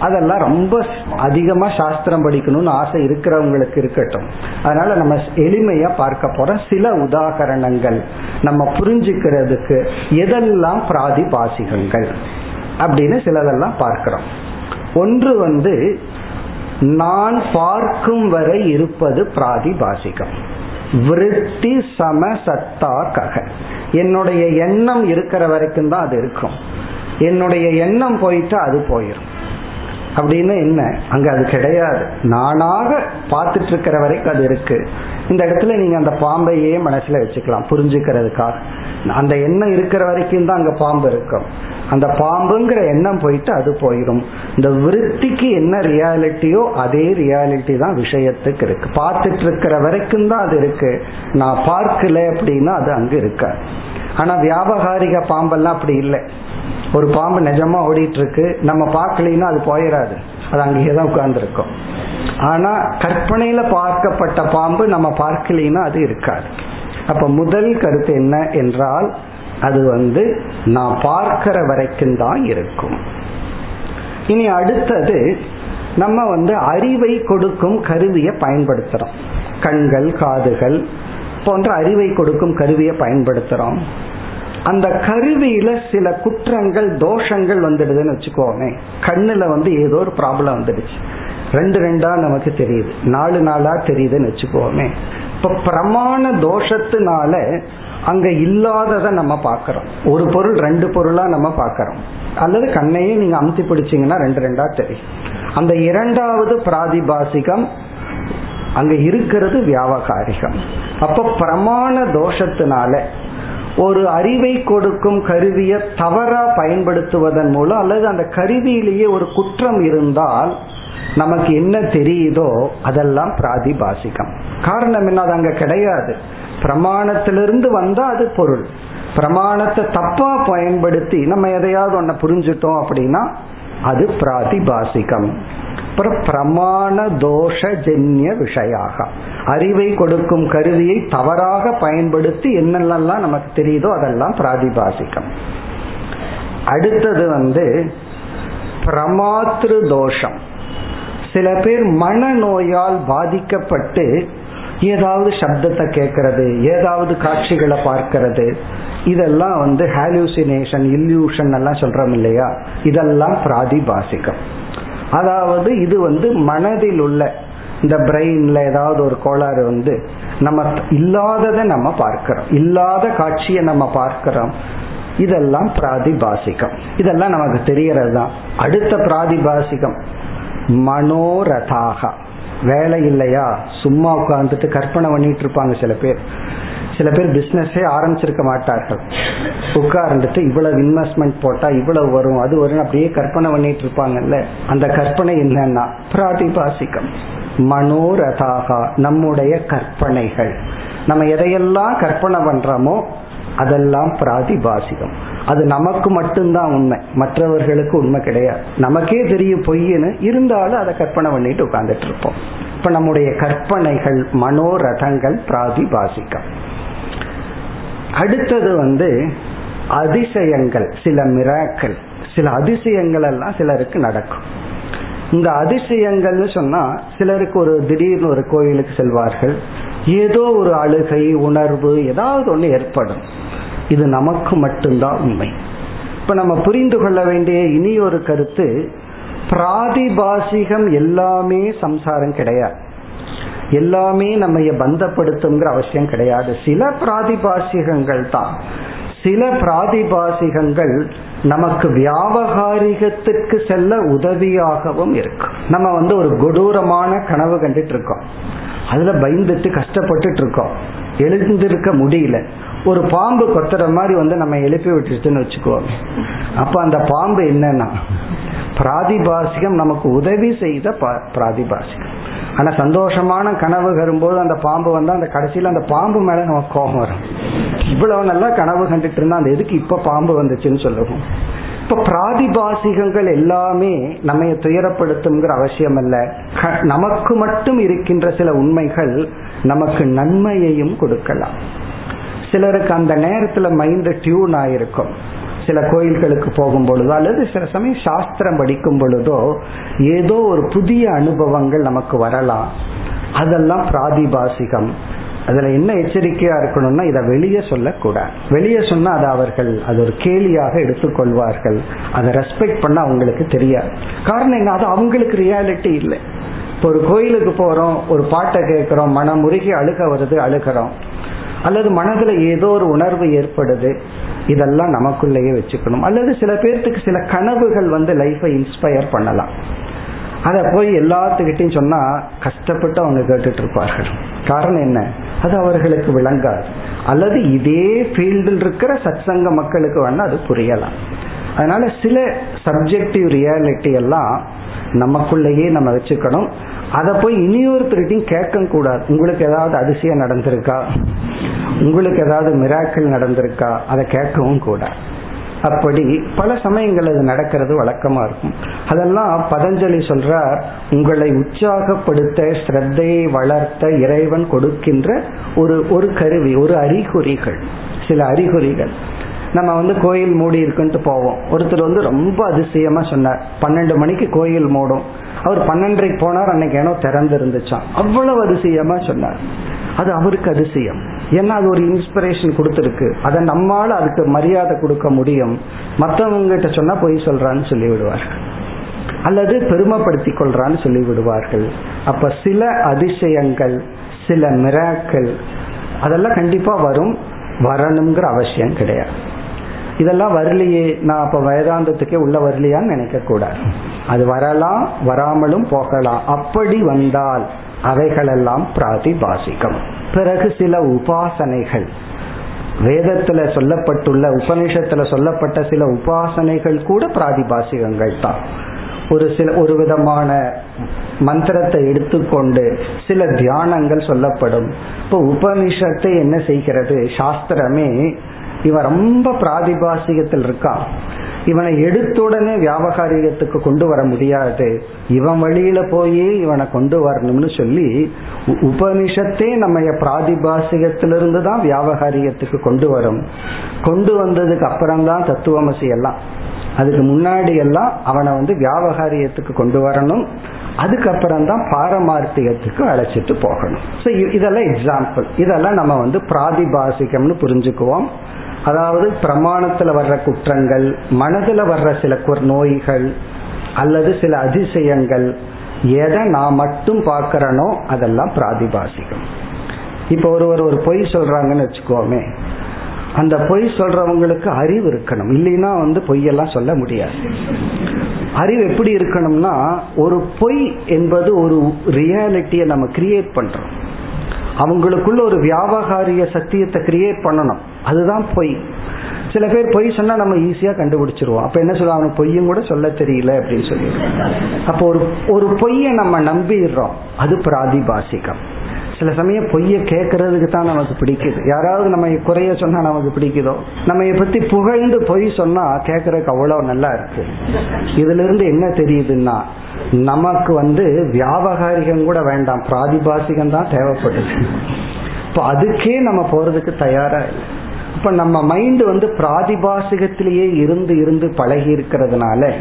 அதெல்லாம் ரொம்ப அதிகமா சாஸ்திரம் படிக்கணும்னு ஆசை இருக்கிறவங்களுக்கு இருக்கட்டும். அதனால நம்ம எளிமையா பார்க்க போகிறோம் சில உதாகரணங்கள் நம்ம புரிஞ்சுக்கிறதுக்கு எதெல்லாம் பிராதிபாசிகங்கள் அப்படின்னு சிலதெல்லாம் பார்க்கிறோம். ஒன்று வந்து நான் பார்க்கும் வரை இருப்பது பிராதிபாசிகம். விருத்தி சம சத்தா கக என்னுடைய எண்ணம் இருக்கிற வரைக்கும் தான் அது இருக்கும். என்னுடைய எண்ணம் போயிட்டு அது போயிடும் அப்படின்னு என்ன? அங்க அது கிடையாது. நானாக பார்த்துட்டு இருக்கிற வரைக்கும் அது இருக்கு. இந்த இடத்துல நீங்க அந்த பாம்பையே மனசுல வச்சுக்கலாம் புரிஞ்சுக்கிறதுக்காக. அந்த எண்ணம் இருக்கிற வரைக்கும் தான் அங்க பாம்பு இருக்கும். அந்த பாம்புங்கிற எண்ணம் போயிட்டு அது போயிடும் இந்த விருத்திக்கு என்ன ரியாலிட்டியோ அதே ரியாலிட்டி தான் விஷயத்துக்கு இருக்கு. பார்த்துட்டு இருக்கிற வரைக்கும் தான் அது இருக்கு. நான் பார்க்கல அப்படின்னா அது அங்க இருக்க ஆனா வியாபகாரிக பாம்பெல்லாம் அப்படி இல்லை. ஒரு பாம்பு நிஜமா ஓடிட்டு இருக்கு நம்ம பார்க்கலைன்னா அது போயிடாது அது அங்கேயே தான் உட்கார்ந்துருக்கும். ஆனா கற்பனையில பார்க்கப்பட்ட பாம்பு நம்ம பார்க்கலைன்னா அது இருக்காது. அப்ப முதல் கருத்து என்ன என்றால் அது வந்து நான் பார்க்கிற வரைக்கும் தான் இருக்கும். இனி அடுத்தது நம்ம வந்து அறிவை கொடுக்கும் கருவியை பயன்படுத்துறோம். கண்கள் காதுகள் போன்ற அறிவை கொடுக்கும் கருவியை பயன்படுத்துறோம். அந்த கருவியில சில குற்றங்கள் தோஷங்கள் வந்துடுதுன்னு வச்சுக்கோமே. கண்ணுல வந்து ஏதோ ஒரு ப்ராப்ளம் வந்துடுச்சு. ரெண்டு ரெண்டா நமக்கு தெரியுது. நாலு நாளா தெரியுதுன்னு வச்சுக்கோமே. இப்ப பிரமாண தோஷத்தினால அங்க இல்லாததை நம்ம பாக்கிறோம் ஒரு பொருள் ரெண்டு பொருளா நம்ம பாக்கிறோம் அல்லது கண்ணையே நீங்க அமுத்தி பிடிச்சிங்கன்னா ரெண்டு ரெண்டா தெரியும். அந்த இரண்டாவது பிராதிபாசிகம் அங்க இருக்கிறது வியாபகாரிகம். அப்ப பிரமாண தோஷத்தினால ஒரு அறிவை கொடுக்கும் கருவியை தவறா பயன்படுத்துவதன் மூலம் அல்லது அந்த கருவியிலேயே ஒரு குற்றம் இருந்தால் நமக்கு என்ன தெரியுதோ அதெல்லாம் பிராதிபாசிகம். காரணம் என்ன? அது அங்க கிடையாது. பிரமாணத்திலிருந்து வந்தா அது பொருள். பிரமாணத்தை தப்பா பயன்படுத்தி நம்ம எதையாவது ஒன்ன புரிஞ்சுட்டோம் அப்படின்னா அது பிராதிபாசிகம். அப்புறம் பிரமாண தோஷ ஜென்ய விஷயாக. அறிவை கொடுக்கும் கருவியை தவறாக பயன்படுத்தி என்னெல்லாம் நமக்கு தெரியுதோ அதெல்லாம் பிராதிபாசிக்கம் அடுத்தது வந்து பிரமாத்திரு தோஷம். சில பேர் மனநோயால் பாதிக்கப்பட்டு ஏதாவது சப்தத்தை கேட்கறது ஏதாவது காட்சிகளை பார்க்கறது இதெல்லாம் வந்து ஹாலுசினேஷன் இல்யூஷன் எல்லாம் சொல்றோம் இல்லையா? இதெல்லாம் பிராதிபாசிகம். அதாவது இது வந்து மனதில் உள்ள இந்த பிரெயின்ல ஏதாவது ஒரு கோளாறு வந்து நம்ம இல்லாததை நம்ம பார்க்கிறோம். இல்லாத காட்சியை நம்ம பார்க்கிறோம். இதெல்லாம் பிராதிபாசிகம். இதெல்லாம் நமக்கு தெரியறது தான். அடுத்த பிராதிபாசிகம் மனோரதாக. வேலை இல்லையா? சும்மா உட்காந்துட்டு கற்பனை பண்ணிட்டு இருப்பாங்க சில பேர். சில பேர் பிசினஸே ஆரம்பிச்சிருக்க மாட்டார்கள். உட்கார்ந்துட்டு இவ்வளவு இன்வெஸ்ட்மெண்ட் போட்டா இவ்வளவு வரும் அது வரும் அப்படியே கற்பனை பண்ணிட்டு இருப்பாங்கல்ல. அந்த கற்பனை என்னன்னா பிராதிபாசிக்கம் மனோரதாக நம்முடைய கற்பனைகள். நம்ம எதையெல்லாம் கற்பனை பண்றோமோ அதெல்லாம் பிராதிபாசிகம். அது நமக்கு மட்டும்தான் உண்மை. மற்றவர்களுக்கு உண்மை கிடையாது. நமக்கே தெரியும் பொய்ன்னு இருந்தாலும் அதை கற்பனை பண்ணிட்டு உட்கார்ந்துட்டு இருப்போம். இப்ப நம்முடைய கற்பனைகள் மனோரதங்கள் பிராதிபாசிக்கம் அடுத்தது வந்து அதிசயங்கள் சில மிராக்கள் சில அதிசயங்கள் எல்லாம் சிலருக்கு நடக்கும். இந்த அதிசயங்கள்னு சொன்னா சிலருக்கு ஒரு திடீர்னு ஒரு கோயிலுக்கு செல்வார்கள். ஏதோ ஒரு அழுகை உணர்வு ஏதாவது ஒன்று ஏற்படும். இது நமக்கு மட்டும்தான் உண்மை. இப்ப நம்ம புரிந்து கொள்ள வேண்டிய இனி ஒரு கருத்து பிராதிபாசிகம் எல்லாமே சம்சாரம் கிடையாது. எல்லாமே நம்ம பந்தப்படுத்துங்கிற அவசியம் கிடையாது. சில பிராதிபாசிகங்கள் தான். சில பிராதிபாசிகங்கள் நமக்கு வியாபகாரிகத்துக்கு செல்ல உதவியாகவும் இருக்கு. நம்ம வந்து ஒரு கொடூரமான கனவு கண்டுட்டு இருக்கோம் அதுல பயந்துட்டு கஷ்டப்பட்டுட்டு இருக்கோம் எழுந்திருக்க முடியல. ஒரு பாம்பு கொத்துற மாதிரி வந்து நம்ம எழுப்பி விட்டுருச்சுன்னு வச்சுக்குவோம். அப்ப அந்த பாம்பு என்னன்னா பிராதிபாசிகம் நமக்கு உதவி செய்த பிராதிபாசிகம். ஆனா சந்தோஷமான கனவு வரும்போது அந்த பாம்பு வந்தா அந்த கடைசியில அந்த பாம்பு மேல நமக்கு கோபம் வரும். இவ்வளவு நல்லா கனவு கண்டுட்டு இருந்தா அந்த எதுக்கு இப்ப பாம்பு வந்துச்சுன்னு சொல்லுவோம். இப்ப பிராதிபாசிகங்கள் எல்லாமே நம்ம துயரப்படுத்துங்கிற அவசியம் அல்ல நமக்கு மட்டும் இருக்கின்ற சில உண்மைகள் நமக்கு நன்மையையும் கொடுக்கலாம். சிலருக்கு அந்த நேரத்துல மைண்ட் டியூன் ஆயிருக்கும். சில கோயில்களுக்கு போகும் பொழுதோ அல்லது சில சமயம் சாஸ்திரம் படிக்கும் பொழுதோ ஏதோ ஒரு புதிய அனுபவங்கள் நமக்கு வரலாம். அதெல்லாம் பிராதிபாசிகம். அதுல என்ன எச்சரிக்கையா இருக்கணும்னா இதை வெளியே சொல்லக்கூடாது. வெளியே சொன்னா அது அவர்கள் அது ஒரு கேலியாக எடுத்துக்கொள்வார்கள். அதை ரெஸ்பெக்ட் பண்ண அவங்களுக்கு தெரியாது. காரணம் என்ன? அது அவங்களுக்கு ரியாலிட்டி இல்லை. இப்போ ஒரு கோயிலுக்கு போறோம் ஒரு பாட்டை கேட்கிறோம் மனம் முருகி அழுக வருது அழுகிறோம். அல்லது மனதுல ஏதோ ஒரு உணர்வு ஏற்படுது இதெல்லாம் நமக்குள்ளேயே வச்சுக்கணும். அல்லது சில பேர்த்துக்கு சில கனவுகள் வந்து லைஃபை இன்ஸ்பயர் பண்ணலாம். அதை போய் எல்லாத்துக்கிட்டையும் சொன்னா கஷ்டப்பட்டு அவங்க கேட்டுட்டு இருப்பார்கள். காரணம் என்ன? அது அவர்களுக்கு விளங்காது. அல்லது இதே ஃபீல்டில் இருக்கிற சத்சங்க மக்களுக்கு வேணா அது புரியலாம். அதனால சில சப்ஜெக்டிவ் ரியாலிட்டி எல்லாம் நமக்குள்ளேயே நம்ம வச்சுக்கணும். அதை போய் இனியொருத்தருகிட்டையும் கேட்க கூடாது உங்களுக்கு ஏதாவது அதிசயம் நடந்திருக்கா? உங்களுக்கு ஏதாவது மிராக்கள் நடந்திருக்கா? அதை கேட்கவும் கூடாது. அப்படி பல சமயங்கள் அது நடக்கிறது வழக்கமா இருக்கும். அதெல்லாம் பதஞ்சலி சொல்றார் உங்களை உற்சாகப்படுத்த ஸ்ரத்தையை வளர்த்த இறைவன் கொடுக்கின்ற ஒரு ஒரு கருவி ஒரு அறிகுறிகள். சில அறிகுறிகள். நம்ம வந்து கோயில் மூடி இருக்குன்ட்டு போவோம். ஒருத்தர் வந்து ரொம்ப அதிசயமா சொன்னார். பன்னெண்டு மணிக்கு கோயில் மூடும். அவர் பன்னெண்டரைக்கு போனார் அன்னைக்கு ஏனோ திறந்து இருந்துச்சான் அவ்வளவு அதிசயமா சொன்னார். அது அவருக்கு அதிசயம். ஏன்னா அது ஒரு இன்ஸ்பிரேஷன் கொடுத்துருக்கு. அதை நம்மால அதுக்கு மரியாதை கொடுக்க முடியும். மற்றவங்ககிட்ட சொன்னா பொய் சொல்றான்னு சொல்லி விடுவார்கள் அல்லது பெருமைப்படுத்தி கொள்றான்னு சொல்லி விடுவார்கள் அப்ப சில அதிசயங்கள் சில மிராக்கள் அதெல்லாம் கண்டிப்பா வரும். வரணுங்கிற அவசியம் கிடையாது. இதெல்லாம் வரலையே நான் அப்ப வேதாந்தத்துக்கே உள்ள வரலையான்னு நினைக்க கூடாது. அது வரலாம் வராமலும் போகலாம் அப்படி வந்தால் அவைகளெல்லாம் பிராதிபாசிகம். பிறகு சில உபாசனைகள். வேதத்துல சொல்லப்பட்டுள்ள உபனிஷத்துல சொல்லப்பட்ட சில உபாசனைகள் கூட பிராதிபாசிகங்கள் தான். ஒரு சில ஒரு விதமான மந்திரத்தை எடுத்துக்கொண்டு சில தியானங்கள் சொல்லப்படும். இப்போ உபனிஷத்தை என்ன செய்கிறது? சாஸ்திரமே இவன் ரொம்ப பிராதிபாசிகத்தில் இருக்கான் இவனை எடுத்துடனே வியாபகாரிகத்துக்கு கொண்டு வர முடியாது. இவன் வழியில போய் இவனை கொண்டு வரணும்னு சொல்லி உபனிஷத்தே நம்ம பிராதிபாசிகத்திலிருந்து தான் வியாபகாரிகத்துக்கு கொண்டு வரும். கொண்டு வந்ததுக்கு அப்புறம்தான் தத்துவமசி எல்லாம். அதுக்கு முன்னாடி எல்லாம் அவனை வந்து வியாபகாரியத்துக்கு கொண்டு வரணும். அதுக்கப்புறம் தான் பாரமார்த்திகத்துக்கு அழைச்சிட்டு போகணும். ஸோ இதெல்லாம் எக்ஸாம்பிள் இதெல்லாம் நம்ம வந்து பிராதிபாசிகம்னு புரிஞ்சுக்குவோம். அதாவது பிரமாணத்துல வர்ற குற்றங்கள் மனதுல வர்ற சில நோய்கள் அல்லது சில அதிசயங்கள் எதை நான் மட்டும் பார்க்கிறனோ அதெல்லாம் பிராதிபாசிகம். இப்போ ஒருவர் ஒரு பொய் சொல்றாங்கன்னு வச்சுக்கோமே அந்த பொய் சொல்றவங்களுக்கு அறிவு இருக்கணும். இல்லைன்னா வந்து பொய்யெல்லாம் சொல்ல முடியாது. அறிவு எப்படி இருக்கணும்னா ஒரு பொய் என்பது ஒரு ரியாலிட்டியை நம்ம கிரியேட் பண்றோம். அவங்களுக்குள்ள ஒரு வியாபகாரிய சத்தியத்தை கிரியேட் பண்ணணும். அதுதான் பொய். சில பேர் பொய் சொன்னா நம்ம ஈஸியா கண்டுபிடிச்சிருவோம். அப்ப என்ன சொல்லுவோம் அவனுக்கு பொய்யும் கூட சொல்ல தெரியல அப்படின்னு சொல்லி அப்போ ஒரு ஒரு பொய்யை நம்ம நம்பிடுறோம். அது பிராதிபாசிகம். சில சமயம் பொய்ய கேட்கறதுக்கு தான் நமக்கு பிடிக்குது. யாராவது நம்ம குறைய சொன்னா நமக்கு பிடிக்குதோ? நம்ம பத்தி புகழ்ந்து பொய் சொன்னா கேட்கறதுக்கு அவ்வளவு நல்லா இருக்கு. இதுல இருந்து என்ன தெரியுதுன்னா நமக்கு வந்து வியாபகாரிகம் கூட வேண்டாம். பிராதிபாசிகம் தான் தேவைப்படுது. இப்போ அதுக்கே நம்ம போறதுக்கு தயாரா இப்ப நம்ம மைண்ட் வந்து பிராதிபாசிகத்திலேயே இருந்து இருந்து பழகி இருக்கிறதுனால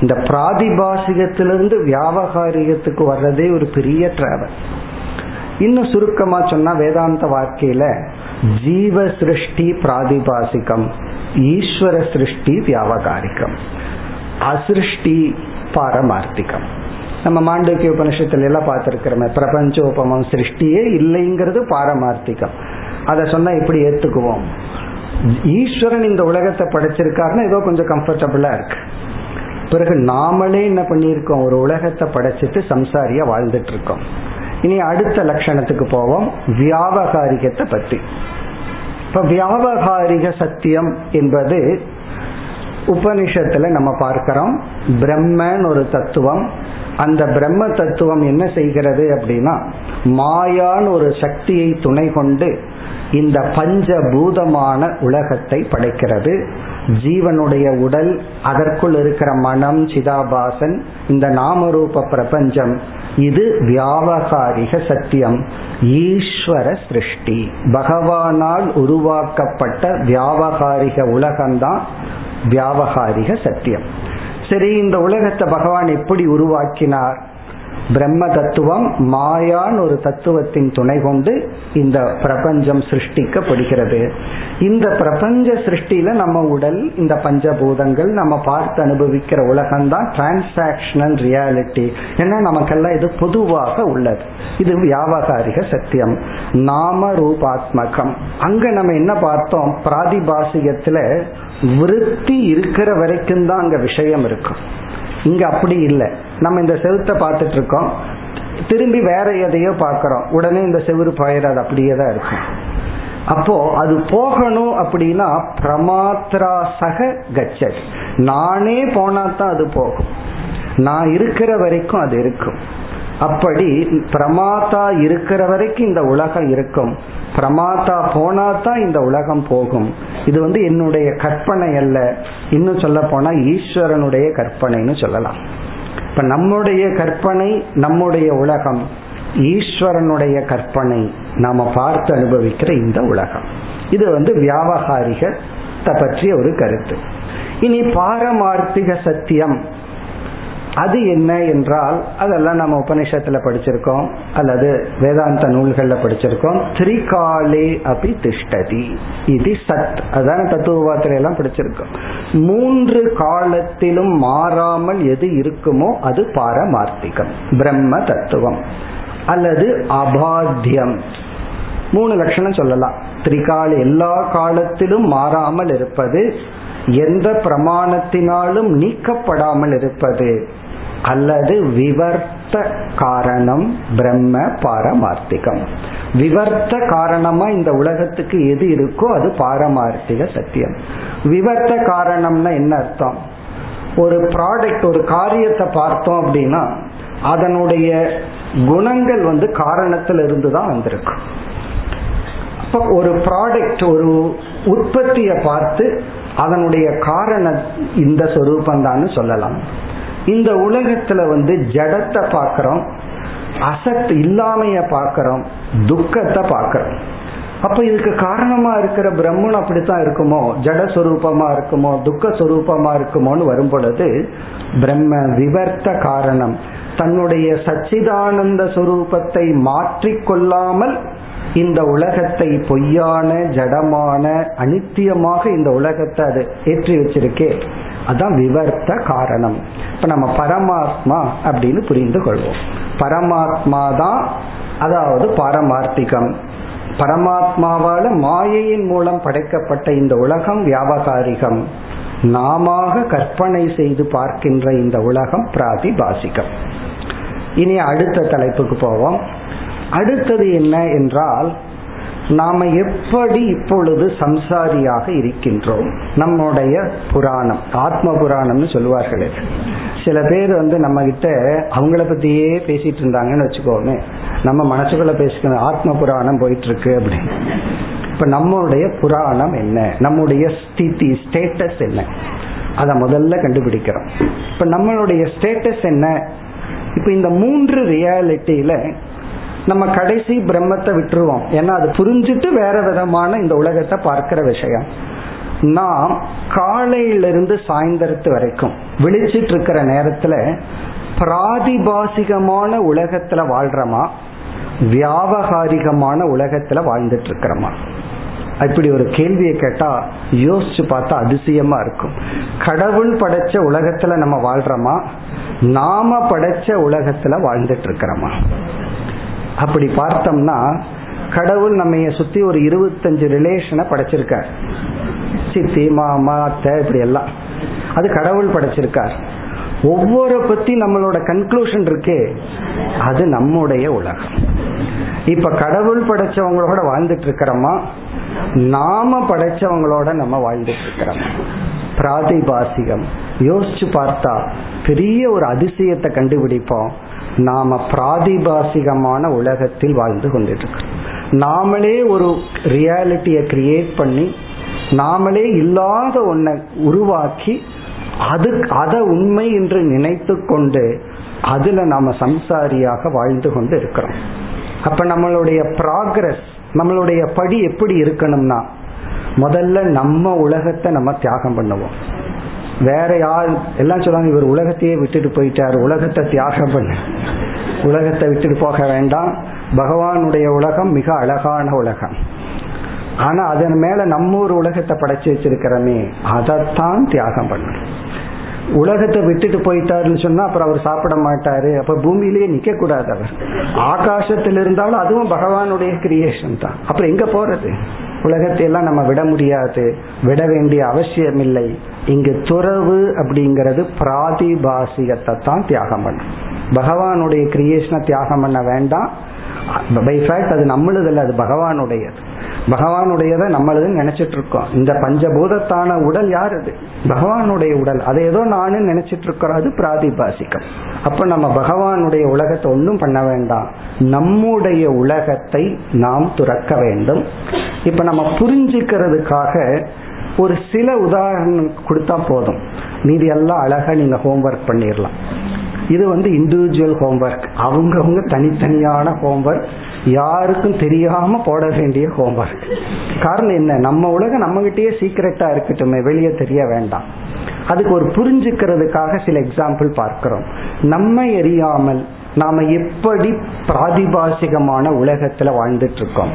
இந்த பிராதிபாசிகத்திலிருந்து வியாபகாரிகத்துக்கு வர்றதே ஒரு பெரிய டிராவல் இன்னும் சுருக்கமா சொன்னா வேதாந்த வாழ்க்கையில ஜீவ சிருஷ்டி பிராதிபாசிகம் ஈஸ்வர சிருஷ்டி வியாபகாரிகம். அசிருஷ்டி பாரமார்த்திகம். நம்ம மாண்டவிய உபனிஷத்துல எல்லாம் பார்த்திருக்கிறோமே பிரபஞ்சோபமம் சிருஷ்டியே இல்லைங்கிறது பாரமார்த்திகம். அதை சொன்னா எப்படி ஏத்துக்குவோம். ஈஸ்வரன் இந்த உலகத்தை படைச்சிருக்காருன்னா ஏதோ கொஞ்சம் கம்ஃபர்டபுளா இருக்கு. பிறகு நாமளே என்ன பண்ணியிருக்கோம்? ஒரு உலகத்தை படைச்சிட்டு சம்சாரியா வாழ்ந்துட்டு இருக்கோம் இனி அடுத்த லட்சணத்துக்கு போவோம். வியாபகாரிகத்தை பத்தி இப்ப வியாபகாரிக சத்தியம் என்பது உபனிஷத்துல நம்ம பார்க்கிறோம் பிரம்மன் ஒரு தத்துவம். அந்த பிரம்ம தத்துவம் என்ன செய்கிறது அப்படின்னா மாயான் ஒரு சக்தியை துணை கொண்டு இந்த பஞ்சபூதமான உலகத்தை படைக்கிறது. ஜீவனுடைய உடல் அதற்குள் இருக்கிற மனம் சிதாபாசன் இந்த நாமரூப பிரபஞ்சம் இது வியாபகாரிக சத்தியம். ஈஸ்வர சிருஷ்டி. பகவானால் உருவாக்கப்பட்ட வியாபகாரிக உலகம்தான் வியாபகாரிக சத்தியம். சரி இந்த உலகத்தை பகவான் எப்படி உருவாக்கினார்? பிரம்ம தத்துவம் மாயான் ஒரு தத்துவத்தின் துணை கொண்டு இந்த பிரபஞ்சம் சிருஷ்டிக்கப்படுகிறது. இந்த பிரபஞ்ச சிருஷ்டியில நம்ம உடல் இந்த பஞ்சபூதங்கள் நம்ம பார்த்து அனுபவிக்கிற உலகம் தான் டிரான்சாக்சனல் ரியாலிட்டி ஏன்னா நமக்கெல்லாம் இது பொதுவாக உள்ளது. இது வியாபகாரிக சத்தியம். நாம ரூபாத்மகம். அங்க நம்ம என்ன பார்த்தோம்? பிராதிபாசிகத்துல விருத்தி இருக்கிற வரைக்கும் தான் அங்க விஷயம் இருக்கும். இங்க அப்படி இல்லை. நம்ம இந்த செவுத்தை பார்த்துட்டு இருக்கோம் திரும்பி வேற எதையோ பார்க்கிறோம். உடனே இந்த செவுறு பாயிறது அப்படியே தான் இருக்கும். அப்போ அது போகணும் அப்படின்னா பிரமாத்ரா சக கச்சத். நானே போனா தான் அது போகும். நான் இருக்கிற வரைக்கும் அது இருக்கும். அப்படி பிரமாதா இருக்கிற வரைக்கும் இந்த உலகம் இருக்கும். பிரமாதா போனா தான் இந்த உலகம் போகும். இது வந்து என்னுடைய கற்பனை அல்ல. இன்னும் சொல்ல போனா ஈஸ்வரனுடைய கற்பனைன்னு சொல்லலாம். இப்ப நம்முடைய கற்பனை நம்முடைய உலகம் ஈஸ்வரனுடைய கற்பனை நாம பார்த்து அனுபவிக்கிற இந்த உலகம். இது வந்து வியாபகாரிகத்தை பற்றிய ஒரு கருத்து. இனி பாரமார்த்திக சத்தியம். அது என்ன என்றால் அதெல்லாம் நம்ம உபநிஷத்துல படிச்சிருக்கோம் அல்லது வேதாந்த நூல்கள்ல படிச்சிருக்கோம். திரிகாலே அபி திஷ்டதி. இது சத். அதான தத்துவபாத்திரை எல்லாம் படிச்சிருக்கோம். மூன்று காலத்திலும் மாறாமல் எது இருக்குமோ அது பாரமார்த்திகம் பிரம்ம தத்துவம். அல்லது அபாத்தியம். மூணு லட்சணம் சொல்லலாம். திரிகால எல்லா காலத்திலும் மாறாமல் இருப்பது எந்த பிரமாணத்தினாலும் நீக்கப்படாமல் இருப்பது அல்லது விவர்த்த காரணம் பிரம்ம பாரமார்த்திகம். விவர்த்த காரணமா இந்த உலகத்துக்கு எது இருக்கோ அது பாரமார்த்திக சத்தியம். விவர்த்த காரணம்னா என்ன அர்த்தம்? ஒரு ப்ராடக்ட் ஒரு காரியத்தை பார்த்தோம் அப்படின்னா அதனுடைய குணங்கள் வந்து காரணத்துல இருந்து தான் வந்திருக்கும் அப்போ ஒரு ப்ராடக்ட் ஒரு உற்பத்தியை பார்த்து அதனுடைய காரணம் இந்த சொரூபந்தான்னு சொல்லலாம். இந்த உலகத்துல வந்து ஜடத்தை பார்க்கிறோம் அசத் இல்லாமைய பார்க்கிறோம் துக்கத்தை பார்க்கிறோம். அப்ப இதுக்கு காரணமா இருக்கிற பிரம்மன் அப்படித்தான் இருக்குமோ? ஜடஸ்வரூபமா இருக்குமோ? துக்க சொரூபமா இருக்குமோன்னு வரும் பொழுது பிரம்ம விவர்த்த காரணம். தன்னுடைய சச்சிதானந்த சொரூபத்தை மாற்றிக்கொள்ளாமல் இந்த உலகத்தை பொய்யான ஜடமான அனித்தியமாக இந்த உலகத்தை அது ஏற்றி வச்சிருக்கே. அதான் விவர்த்த காரணம். இப்ப நம்ம பரமாத்மா அப்படின்னு புரிந்து கொள்வோம். பரமாத்மா தான் அதாவது பாரமார்த்திகம். பரமாத்மாவால மாயையின் மூலம் படைக்கப்பட்ட இந்த உலகம் வியாபகாரிகம். நாம கற்பனை செய்து பார்க்கின்ற இந்த உலகம் பிராதிபாசிகம். இனி அடுத்த தலைப்புக்கு போவோம். அடுத்தது என்ன என்றால் நாம எப்படி இப்பொழுது சம்சாரியாக இருக்கின்றோம்? நம்முடைய புராணம் ஆத்ம புராணம்னு சொல்லுவார்கள். சில பேர் வந்து நம்ம கிட்ட அவங்கள பத்தியே பேசிட்டு இருந்தாங்கன்னு வச்சுக்கோமே. நம்ம மனசுக்குள்ள பேசிக்கணும் ஆத்ம புராணம் போயிட்டு இருக்கு அப்படின்னு. இப்ப நம்மளுடைய புராணம் என்ன? நம்முடைய ஸ்திதி ஸ்டேட்டஸ் என்ன? அதை முதல்ல கண்டுபிடிக்கிறோம். இப்ப நம்மளுடைய ஸ்டேட்டஸ் என்ன? இப்ப இந்த மூன்று ரியாலிட்டியில நம்ம கடைசி பிரம்மத்தை விட்டுருவோம். ஏன்னா அது புரிஞ்சுட்டு வேற விதமான இந்த உலகத்தை பார்க்கிற விஷயம். நாம் காலையிலிருந்து சாயந்தரத்து வரைக்கும் விழிச்சிட்டு இருக்கிற நேரத்துல பிராதிபாசிகமான உலகத்துல வாழ்றோமா? வியாபகாரிகமான உலகத்துல வாழ்ந்துட்டு இருக்கிறோமா இப்படி ஒரு கேள்வியை கேட்டா யோசிச்சு பார்த்தா அதிசயமா இருக்கும். கடவுள் படைச்ச உலகத்துல நம்ம வாழ்றோமா? நாம படைச்ச உலகத்துல வாழ்ந்துட்டு இருக்கிறோமா அப்படி பார்த்தோம்னா கடவுள் நம்ம சுத்தி ஒரு இருபத்தஞ்சு ரிலேஷனை படைச்சிருக்கார். சித்தி மாமா அத்தை இப்படி எல்லாம் அது கடவுள் படைச்சிருக்கார். ஒவ்வொரு பத்தி நம்மளோட கன்க்ளூஷன் இருக்கே அது நம்முடைய உலகம். இப்ப கடவுள் படைச்சவங்களோட வாழ்ந்துட்டு இருக்கிறோமா? நாம படைச்சவங்களோட நம்ம வாழ்ந்துட்டு இருக்கிறோமா. பிராதிபாசிகம். யோசிச்சு பார்த்தா பெரிய ஒரு அதிசயத்தை கண்டுபிடிப்போம். நாம பிராதிபாசிகமான உலகத்தில் வாழ்ந்து கொண்டிருக்கிறோம். நாமளே ஒரு ரியாலிட்டியை கிரியேட் பண்ணி நாமளே இல்லாத ஒன்றை உருவாக்கி அது அதை உண்மை என்று நினைத்து கொண்டு அதுல நாம சம்சாரியாக வாழ்ந்து கொண்டு இருக்கிறோம் அப்ப நம்மளுடைய ப்ராக்ரஸ் நம்மளுடைய படி எப்படி இருக்கணும்னா முதல்ல நம்ம உலகத்தை நம்ம தியாகம் பண்ணுவோம். வேற யார் எல்லாம் சொல்லுவாங்க இவர் உலகத்தையே விட்டுட்டு போயிட்டார். உலகத்தை தியாகம் பண்ண. உலகத்தை விட்டுட்டு போக வேண்டாம். பகவானுடைய உலகம் மிக அழகான உலகம். ஆனா அதன் மேல நம்ம ஒரு உலகத்தை படைச்சு வச்சிருக்கிறோமே அதைத்தான் தியாகம் பண்ணணும். உலகத்தை விட்டுட்டு போயிட்டாருன்னு சொன்னா அப்புறம் அவர் சாப்பிட மாட்டாரு. அப்ப பூமியிலேயே நிக்க கூடாது அவர். ஆகாசத்தில் இருந்தாலும் அதுவும் பகவானுடைய கிரியேஷன் தான். அப்புறம் எங்க போறது? உலகத்தை எல்லாம் நம்ம விட முடியாது விட வேண்டிய அவசியம் இல்லை இங்கு துறவு அப்படிங்கிறது பிராதிபாசிகத்தை தான் தியாகம் பண்ணும். பகவானுடைய கிரியேஷனை தியாகம் பண்ண வேண்டாம். பை ஃபேக்ட் அது நம்மளுதில்ல அது பகவானுடையது. பகவானுடையதை நம்மளது நினைச்சிட்டு இருக்கோம் இந்த பஞ்சபூதத்தான உடல் யார் அது? பகவானுடைய உடல். அதை ஏதோ நானும் நினைச்சிட்டு இருக்கிறோம் அது பிராதிபாசிக்கம் அப்ப நம்ம பகவானுடைய உலகத்தை ஒன்றும் பண்ண வேண்டாம். நம்முடைய உலகத்தை நாம் துறக்க வேண்டும். இப்ப நம்ம புரிஞ்சுக்கிறதுக்காக ஒரு சில உதாரணம் கொடுத்தா போதும். மீதி எல்லாம் அழகா நீங்க ஹோம்ஒர்க் பண்ணிடலாம் இது வந்து இண்டிவிஜுவல் ஹோம்ஒர்க் அவங்கவுங்க தனித்தனியான ஹோம்ஒர்க் யாருக்கும் தெரியாம போட வேண்டிய ஹோம்ஒர்க் காரணம் என்ன? நம்ம உலகம் நம்ம கிட்டேயே சீக்கிரட்டா இருக்கட்டுமே வெளியே தெரிய வேண்டாம். அதுக்கு ஒரு புரிஞ்சுக்கிறதுக்காக சில எக்ஸாம்பிள் பார்க்கிறோம். நம்ம எரியாமல் நாம எப்படி பிராதிபாசிகமான உலகத்துல வாழ்ந்துட்டு இருக்கோம்?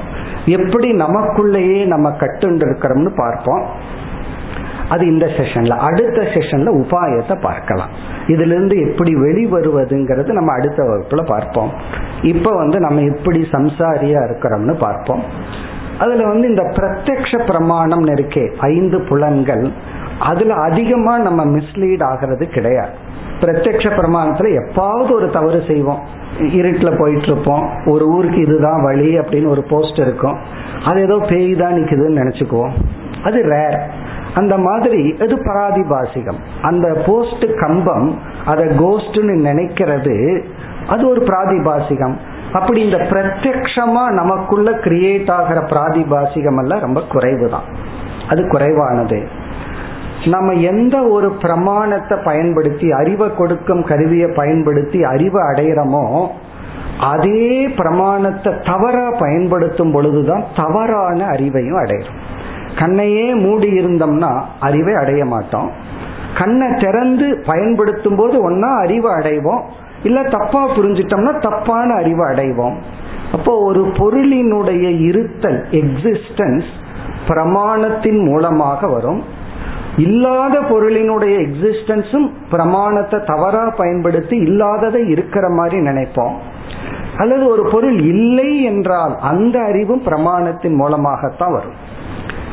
எப்படி நமக்குள்ளேயே நம்ம கட்டுண்டு இருக்கிறோம்னு பார்ப்போம். அது இந்த செஷன்ல அடுத்த செஷன்ல உபாயத்தை பார்க்கலாம். இதுல இருந்து எப்படி வெளிவருவதுங்கிறது நம்ம அடுத்த வகுப்புல பார்ப்போம். இப்ப வந்து நம்ம எப்படி சம்சாரியா இருக்கிறோம்னு பார்ப்போம். அதுல வந்து இந்த பிரத்யக்ஷ பிரமாணம் இருக்கே ஐந்து புலன்கள் அதுல அதிகமா நம்ம மிஸ்லீட் ஆகிறது கிடையாது. பிரத்யக்ஷ பிரமாணத்துல எப்பாவது ஒரு தவறு செய்வோம். இருட்டில் போயிட்டு இருப்போம் ஒரு ஊருக்கு இதுதான் வழி அப்படின்னு ஒரு போஸ்ட் இருக்கும். அது ஏதோ பேய் தான் நிற்குதுன்னு நினச்சிக்குவோம். அது ரேர் அந்த மாதிரி அது பராதிபாசிகம்? அந்த போஸ்ட் கம்பம் அதை கோஸ்ட்னு நினைக்கிறது அது ஒரு பிராதிபாசிகம். அப்படி இந்த பிரத்யக்ஷமா நமக்குள்ள கிரியேட் ஆகிற பிராதிபாசிகம் எல்லாம் ரொம்ப குறைவு தான் அது குறைவானது. நம்ம எந்த ஒரு பிரமாணத்தை பயன்படுத்தி அறிவை கொடுக்கும் கருவியை பயன்படுத்தி அறிவை அடையிறோமோ அதே பிரமாணத்தை தவறா பயன்படுத்தும் பொழுதுதான் தவறான அறிவையும் அடையிறோம். கண்ணையே மூடி இருந்தோம்னா அறிவை அடைய மாட்டோம். கண்ணை திறந்து பயன்படுத்தும் போது ஒன்னா அறிவை அடைவோம். இல்ல தப்பா புரிஞ்சிட்டோம்னா தப்பான அறிவை அடைவோம். அப்போ ஒரு பொருளினுடைய இருத்தல் எக்ஸிஸ்டன்ஸ் பிரமாணத்தின் மூலமாக வரும். இல்லாத பொருளினுடைய எக்ஸிஸ்டன்ஸும் பிரமாணத்தை தவறா பயன்படுத்தி இல்லாததை இருக்கிற மாதிரி நினைப்போம். அல்லது ஒரு பொருள் இல்லை என்றால் அந்த அறிவும் பிரமாணத்தின் மூலமாகத்தான் வரும்.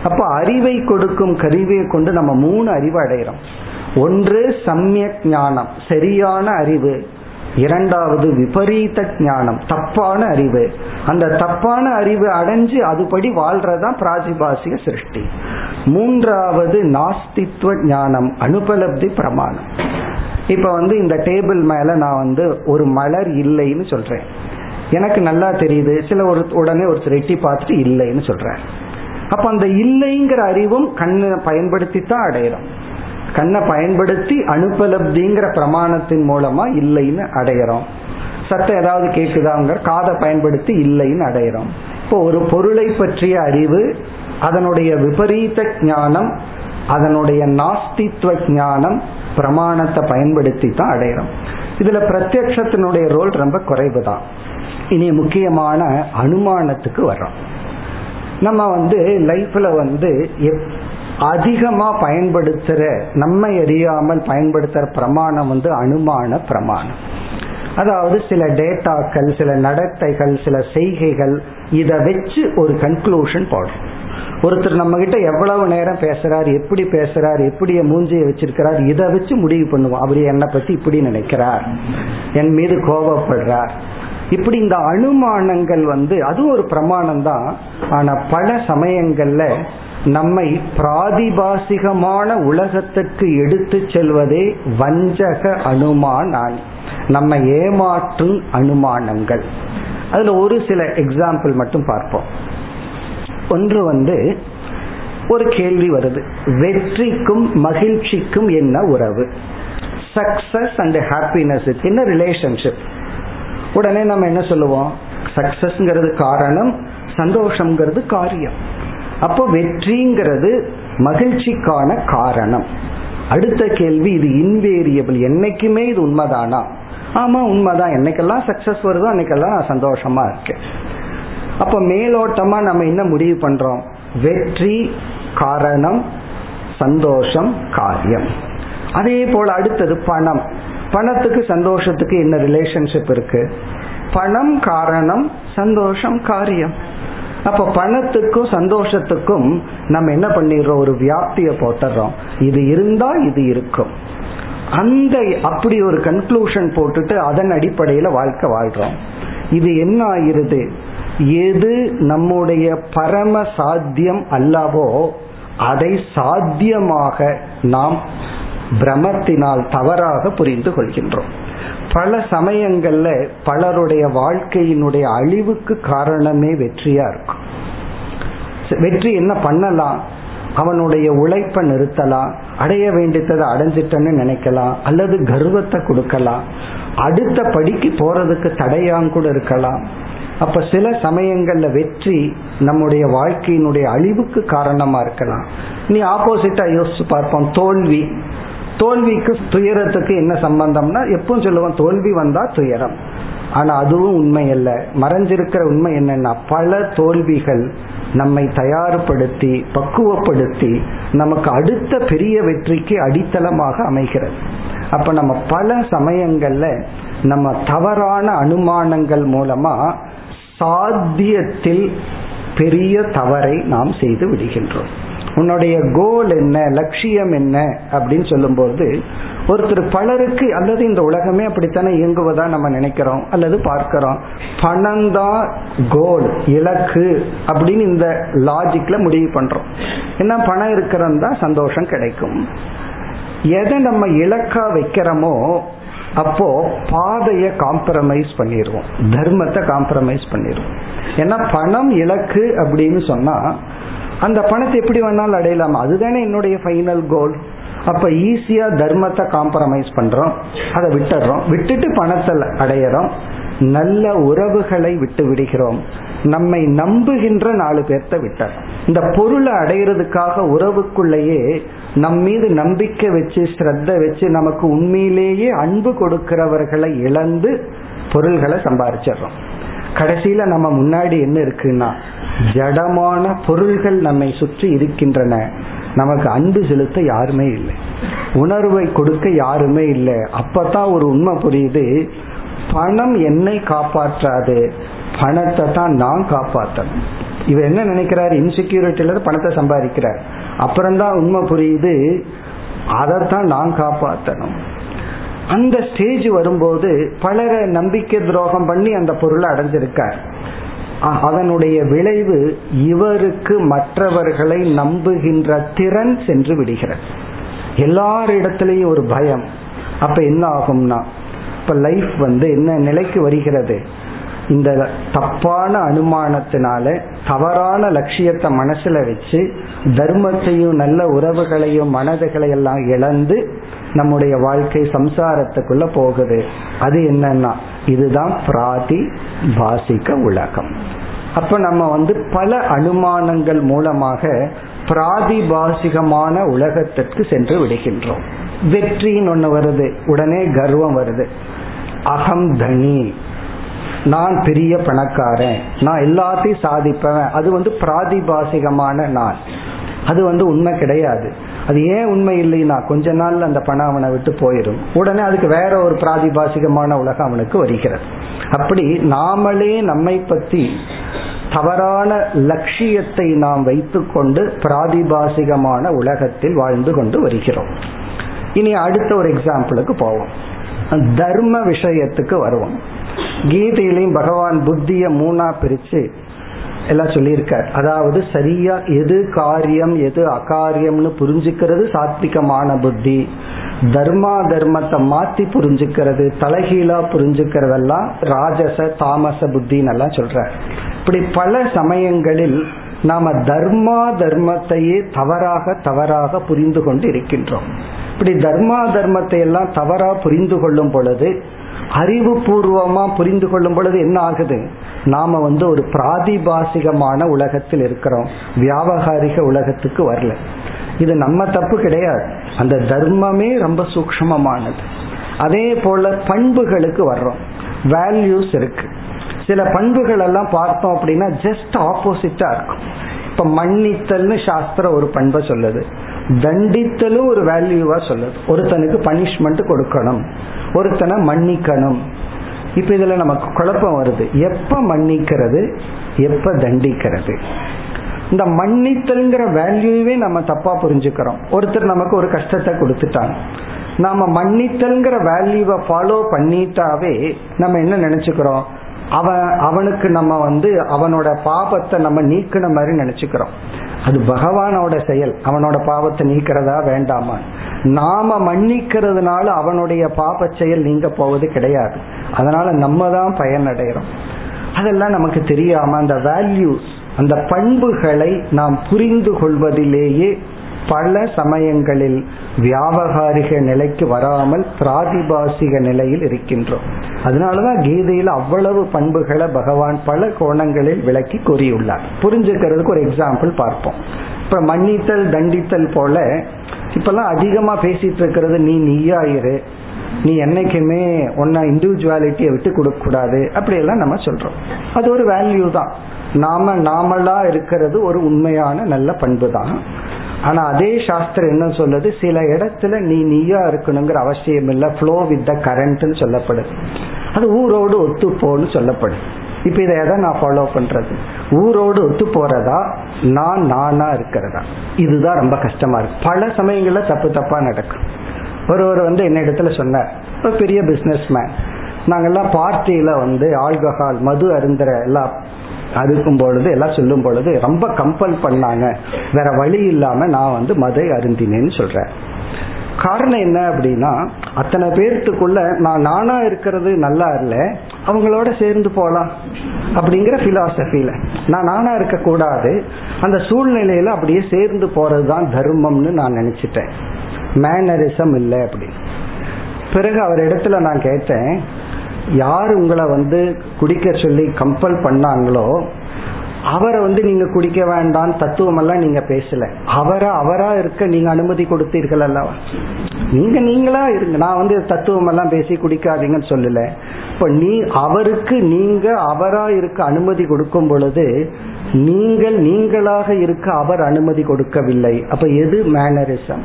அப்ப அறிவை கொடுக்கும் கருவியை கொண்டு நம்ம மூணு அறிவு அடைகிறோம் ஒன்று சமயக் ஞானம் சரியான அறிவு. இரண்டாவது விபரீத ஞானம் தப்பான அறிவு. அந்த தப்பான அறிவு அடைஞ்சு அதுபடி வாழ்றதான் பிராஜிபாசிக சிருஷ்டி. மூன்றாவது நாஸ்தித்வ ஞானம் அனுபலப்தி பிரமாணம். இப்ப வந்து இந்த டேபிள் மேல நான் வந்து ஒரு மலர் இல்லைன்னு சொல்றேன். எனக்கு நல்லா தெரியுது. சில ஒரு உடனே ஒருத்தர் எட்டி பார்த்துட்டு இல்லைன்னு சொல்றேன் அப்ப அந்த இல்லைங்கிற அறிவும் கண்ணை பயன்படுத்தி தான் அடையிறோம். கண்ணை பயன்படுத்தி அனுபலப்திங்கிற பிரமாணத்தின் மூலமா இல்லைன்னு அடையிறோம். சத்தம் ஏதாவது கேட்குதாங்க காதை பயன்படுத்தி இல்லைன்னு அடையிறோம். இப்போ ஒரு பொருளை பற்றிய அறிவு அதனுடைய விபரீத ஞானம் அதனுடைய நாஸ்தித்வ ஞானம் பிரமாணத்தை பயன்படுத்தி தான் அடையிறோம். இதுல பிரத்யட்சத்தினுடைய ரோல் ரொம்ப குறைவு தான் இனி முக்கியமான அனுமானத்துக்கு வர்றோம். நம்ம வந்து லைஃப்ல வந்து அதிகமா பயன்படுத்துற நம்ம அறியாமல் பயன்படுத்துற பிரமாணம் வந்து அனுமான பிரமாணம். அதாவது சில டேட்டாக்கள் சில நடத்தைகள் சில செய்கைகள் இதை வச்சு ஒரு கன்க்ளூஷன் போடுறோம். ஒருத்தர் நம்ம கிட்ட எவ்வளவு நேரம் பேசுறாரு எப்படி பேசுறாரு எப்படி மூஞ்சியை வச்சிருக்கிறார் இதை வச்சு முடிவு பண்ணுவோம். அவர் என்னை பத்தி இப்படி நினைக்கிறார். என் மீது கோபப்படுறார். இப்படி இந்த அனுமானங்கள் வந்து அது ஒரு பிரமாணம் தான் ஆனா பல சமயங்கள்ல நம்மை பிராதிபாசிகமான உலகத்துக்கு எடுத்து செல்வதே வஞ்சக அனுமானான் நம்ம ஏமாற்றும் அனுமானங்கள். அதுல ஒரு சில எக்ஸாம்பிள் மட்டும் பார்ப்போம். ஒன்று வந்து ஒரு கேள்வி வருது. வெற்றிக்கும் மகிழ்ச்சிக்கும் என்ன உறவு? சக்சஸ் அண்ட் ஹாப்பினஸ் என்ன ரிலேஷன்ஷிப் உடனே நம்ம என்ன சொல்லுவோம்? சக்சஸ்ங்கிறது காரணம் சந்தோஷம்ங்கிறது காரியம். அப்போ வெற்றிங்கிறது மகிழ்ச்சிக்கான காரணம். அடுத்த கேள்வி இது இன்வேரியபிள் என்னைக்குமே இது உண்மைதானா? ஆமா உண்மைதான். என்னைக்கெல்லாம் சக்சஸ் வருதோ அன்னைக்கெல்லாம் நான் சந்தோஷமா இருக்கேன். அப்ப மேலோட்டமா நம்ம என்ன முடிவு பண்றோம்? வெற்றி காரணம் சந்தோஷம் காரியம். அதே போல அடுத்தது பணம். பணத்துக்கு சந்தோஷத்துக்கு என்ன ரிலேஷன்ஷிப் இருக்கு? பணம் காரணம் சந்தோஷம் காரியம். அப்ப பணத்துக்கும் சந்தோஷத்துக்கும் நம்ம என்ன பண்ணிடுறோம்? ஒரு வியாப்திய போட்டுறோம் இது இருந்தா இது இருக்கும். அந்த அப்படி ஒரு கன்க்ளூஷன் போட்டுட்டு அதன் அடிப்படையில வாழ்க்கை வாழ்றோம். இது என்ன ஆயிருது எது நம்முடைய பரம சாத்தியம் அல்லவோ அதை சாத்தியமாக நாம் பிரமத்தினால் தவறாக புரிந்து கொள்கின்றோம். பல சமயங்கள்ல பலருடைய வாழ்க்கையினுடைய அழிவுக்கு காரணமே வெற்றியா இருக்கும். வெற்றி என்ன பண்ணலாம்? அவனுடைய உழைப்பை நிறுத்தலாம் அடைய வேண்டியதை அடைஞ்சிட்டன்னு நினைக்கலாம் அல்லது கர்வத்தை கொடுக்கலாம் அடுத்த படிக்கு போறதுக்கு தடையாங்கூட இருக்கலாம். அப்ப சில சமயங்கள்ல வெற்றி நம்முடைய வாழ்க்கையினுடைய அழிவுக்கு காரணமா இருக்கலாம். நீ ஆப்போசிட்டா யோசிச்சு பார்ப்போம் தோல்வி. தோல்விக்கு துயரத்துக்கு என்ன சம்பந்தம்னா எப்பவும் சொல்லுவோம் தோல்வி வந்தா துயரம். ஆனா அதுவும் உண்மை அல்ல. மறைஞ்சிருக்கிற உண்மை என்னன்னா பல தோல்விகள் நம்மை தயார்படுத்தி பக்குவப்படுத்தி நமக்கு அடுத்த பெரிய வெற்றிக்கு அடித்தளமாக அமைகிறது. அப்ப நம்ம பல சமயங்கள்ல நம்ம தவறான அனுமானங்கள் மூலமா சாத்தியத்தில் பெரிய தவறை நாம் செய்து விடுகின்றோம். உன்னுடைய கோல் என்ன லட்சியம் என்ன அப்படின்னு சொல்லும்போது ஒருத்தர் பலருக்கு அல்லது இந்த உலகமே அப்படித்தானே இயங்குவதா நம்ம நினைக்கிறோம் அல்லது பார்க்கிறோம். பணம் தான் கோல் இலக்கு அப்படின்னு இந்த லாஜிக்ல முடிவு பண்றோம். என்ன பணம் இருக்கிறதா சந்தோஷம் கிடைக்கும். எதை நம்ம இலக்கா வைக்கிறோமோ அப்போ பாதைய காம்ப்ரமைஸ் பண்ணிடுவோம். தர்மத்தை காம்ப்ரமைஸ் பண்ணிடுவோம். ஏன்னா பணம் இலக்கு அப்படின்னு சொன்னா அந்த பணத்தை எப்படி வேணாலும் அடையலாமா? அதுதானே என்னுடைய ஃபைனல் கோல் அப்ப ஈஸியா தர்மத்தை காம்ப்ரமைஸ் பண்றோம். அதை விட்டுறோம். விட்டுட்டு பணத்தை அடையிறோம். நல்ல உறவுகளை விட்டு விடுகிறோம். நம்மை நம்புகின்ற நாலு பேர்த்த விட்டார் இந்த பொருளை அடையிறதுக்காக உறவுக்குள்ளேயே நம் மீது நம்பிக்கை வச்சு ஸ்ரத்த வச்சு நமக்கு உண்மையிலேயே அன்பு கொடுக்கிறவர்களை இழந்து பொருள்களை சம்பாரிச்சிடுறோம். கடைசியில நம்ம முன்னாடி என்ன இருக்குன்னா ஜடமான பொருள்கள் நம்மை சுற்றி இருக்கின்றன. நமக்கு அன்பு செலுத்த யாருமே இல்லை. உணர்வை கொடுக்க யாருமே இல்லை. அப்பதான் ஒரு உண்மை புரியுது. பணம் என்னை காப்பாற்றாது. பணத்தை தான் நான் காப்பாற்றணும். இவர் என்ன நினைக்கிறாரு? இன்செக்யூரிட்டியில பணத்தை சம்பாதிக்கிறார். அப்புறம்தான் உண்மை புரியுது. அதைத்தான் நான் காப்பாற்றணும். அந்த ஸ்டேஜ் வரும்போது பலரை நம்பிக்கை துரோகம் பண்ணி அந்த பொருளை அடைஞ்சிருக்கார். அதனுடைய விளைவு இவருக்கு மற்றவர்களை நம்புகின்ற திறன் சென்று விடுகிறது. எல்லாரிடத்திலையும் ஒரு பயம். அப்ப என்ன ஆகும்னா இப்ப லைஃப் வந்து என்ன நிலைக்கு வருகிறது? இந்த தப்பான அனுமானத்தினால தவறான லட்சியத்தை மனசுல வச்சு தர்மத்தையும் நல்ல உறவுகளையும் மனதுகளை எல்லாம் இழந்து நம்முடைய வாழ்க்கை சம்சாரத்துக்குள்ள போகுது. அது என்னன்னா இதுதான் பிராதி பாசிக்க உலகம். அப்ப நம்ம வந்து பல அனுமானங்கள் மூலமாக பிராதிபாசிகமான உலகத்திற்கு சென்று விடுகின்றோம். வெற்றின்னு ஒன்று வருது உடனே கர்வம் வருது. அகம் தனி. நான் பெரிய பணக்காரன் நான் எல்லாத்தையும் சாதிப்பவன். அது வந்து பிராதிபாசிகமான நான். அது வந்து உண்மை கிடையாது. அது ஏன் உண்மை இல்லைன்னா கொஞ்ச நாள்ல அந்த பணம் அவனை விட்டு போயிடும். உடனே அதுக்கு வேற ஒரு பிராதிபாசிகமான உலகம் அவனுக்கு வருகிறது. அப்படி நாமளே நம்மை பத்தி தவறான லட்சியத்தை நாம் வைத்துக்கொண்டு பிராதிபாசிகமான உலகத்தில் வாழ்ந்து கொண்டு வருகிறோம். இனி அடுத்த ஒரு எக்ஸாம்பிளுக்கு போவோம். தர்ம விஷயத்துக்கு வருவோம். கீதையிலையும் பகவான் புத்திய மூணா பிரிச்சு எல்லாம் சொல்லியிருக்கார். அதாவது சரியா எது காரியம் எது அகாரியம்னு புரிஞ்சுக்கிறது சாத்விகமான புத்தி. தர்மா தர்மத்தை மாத்தி புரிஞ்சுக்கிறது தலைகீழா புரிஞ்சுக்கிறதெல்லாம் ராஜச தாமச புத்தின்னு எல்லாம் சொல்ற இப்படி பல சமயங்களில் நாம தர்மா தர்மத்தையே தவறாக தவறாக புரிந்து கொண்டு இருக்கின்றோம். இப்படி தர்மா தர்மத்தை எல்லாம் தவறா புரிந்து கொள்ளும் பொழுது அறிவு பூர்வமா புரிந்து கொள்ளும் பொழுது என்ன ஆகுது? நாம வந்து ஒரு பிராதிபாசிகமான உலகத்தில் இருக்கிறோம். வியாபகாரிக உலகத்துக்கு வரல. இது நம்ம தப்பு கிடையாது. அந்த தர்மமே ரொம்ப சூக்மமானது அதே போல பண்புகளுக்கு வர்றோம். வேல்யூஸ் இருக்கு. சில பண்புகள் எல்லாம் பார்த்தோம் அப்படின்னா ஜஸ்ட் ஆப்போசிட்டா இருக்கும். இப்ப மன்னித்தல்னு சாஸ்திரம் ஒரு பண்பை சொல்லுது. தண்டித்தலும் ஒரு வேல்யூவா சொல்லுது. ஒருத்தனுக்கு பனிஷ்மெண்ட் கொடுக்கணும். ஒருத்தனை மன்னிக்கணும். இப்ப இதுல நமக்கு குழப்பம் வருது. எப்ப மன்னிக்கிறது? எப்ப தண்டிக்கிறது? இந்த மன்னித்தல்ங்கிற வேல்யூவே நம்ம தப்பா புரிஞ்சுக்கிறோம். ஒருத்தர் நமக்கு ஒரு கஷ்டத்தை கொடுத்துட்டாங்க நாம மன்னித்தல்ங்கிற வேல்யூவை ஃபாலோ பண்ணிட்டாவே நம்ம என்ன நினைச்சுக்கிறோம்? அவன் அவனுக்கு நம்ம வந்து அவனோட பாபத்தை நம்ம நீக்கின மாதிரி நினைச்சுக்கிறோம். அது பகவானோட செயல். அவனோட பாவத்தை நீக்கிறதா வேண்டாமா? நாம மன்னிக்கிறதுனால அவனுடைய பாப செயல் நீங்க போவது கிடையாது. அதனால நம்ம தான் பயனடைகிறோம் அதெல்லாம் நமக்கு தெரியாம அந்த வேல்யூஸ் அந்த பண்புகளை நாம் புரிந்து கொள்வதிலேயே பல சமயங்களில் வியாபகாரிக நிலைக்கு வராமல் பிராதிபாசிக நிலையில் இருக்கின்றோம். அதனாலதான் கீதையில் அவ்வளவு பண்புகளை பகவான் பல கோணங்களில் விளக்கி கூறியுள்ளார். புரிஞ்சுக்கிறதுக்கு ஒரு எக்ஸாம்பிள் பார்ப்போம். இப்ப மன்னித்தல் தண்டித்தல் போல இப்பெல்லாம் அதிகமா பேசிட்டு இருக்கிறது நீ நீயாயிரு நீ என்னைக்குமே ஒன்னா இண்டிவிஜுவாலிட்டியை விட்டு கொடுக்க கூடாது. அப்படியெல்லாம் நம்ம சொல்றோம். அது ஒரு வேல்யூ தான். நாம நாமளா இருக்கிறது ஒரு உண்மையான நல்ல பண்பு தான் ஆனா அதே சாஸ்திரம் என்ன சொல்லுது? சில இடத்துல நீ நீயா இருக்கணுங்கிற அவசியம் இல்ல. ஃப்ளோ வித் த கரண்ட்னு சொல்லப்படுது. அது ஊரோடு ஒத்து போன்னு சொல்லப்படுது. இப்ப இதை எதை நான் ஃபாலோ பண்றது? ஊரோடு ஒத்து போறதா? நான் நானா இருக்கிறதா? இதுதான் ரொம்ப கஷ்டமா இருக்கு. பல சமயங்கள்ல தப்பு தப்பா நடக்கும். ஒருவர் வந்து என்ன இடத்துல சொன்னார். ஒரு பெரிய பிசினஸ் மேன் நாங்கெல்லாம் பார்ட்டியில வந்து ஆல்கஹால் மது அருந்துற எல்லாம் அறுக்கும் பொழுது எல்லாம் சொல்லும் பொழுது ரொம்ப கம்பல் பண்ணாங்க. வேற வழி இல்லாம நான் வந்து மதை அருந்தினேன்னு சொல்றேன். காரணம் என்ன அப்படின்னா அத்தனை பேர்த்துக்குள்ள நான் நானா இருக்கிறது நல்லா இல்ல அவங்களோட சேர்ந்து போலாம் அப்படிங்கிற பிலாசபில நான் நானா இருக்க கூடாது அந்த சூழ்நிலையில அப்படியே சேர்ந்து போறதுதான் தர்மம்னு நான் நினைச்சிட்டேன். மேனரிசம் இல்லை அப்படின்னு. பிறகு அவர் இடத்துல நான் கேட்டேன் யார் உங்களை வந்து குடிக்க சொல்லி கம்பல் பண்ணாங்களோ அவரை வந்து நீங்க குடிக்க வேண்டாம் தத்துவம் எல்லாம் நீங்க பேசல. அவரை அவரா இருக்க நீங்க அனுமதி கொடுத்தீர்கள் அல்லவா? நீங்க நீங்களா இருங்க. நான் வந்து தத்துவம் எல்லாம் பேசி குடிக்காதீங்கன்னு சொல்லல. இப்ப நீ அவருக்கு நீங்க அவரா இருக்க அனுமதி கொடுக்கும் பொழுது நீங்கள் நீங்களாக இருக்க அவர் அனுமதி கொடுக்கவில்லை. அப்ப எது மேனரிசம்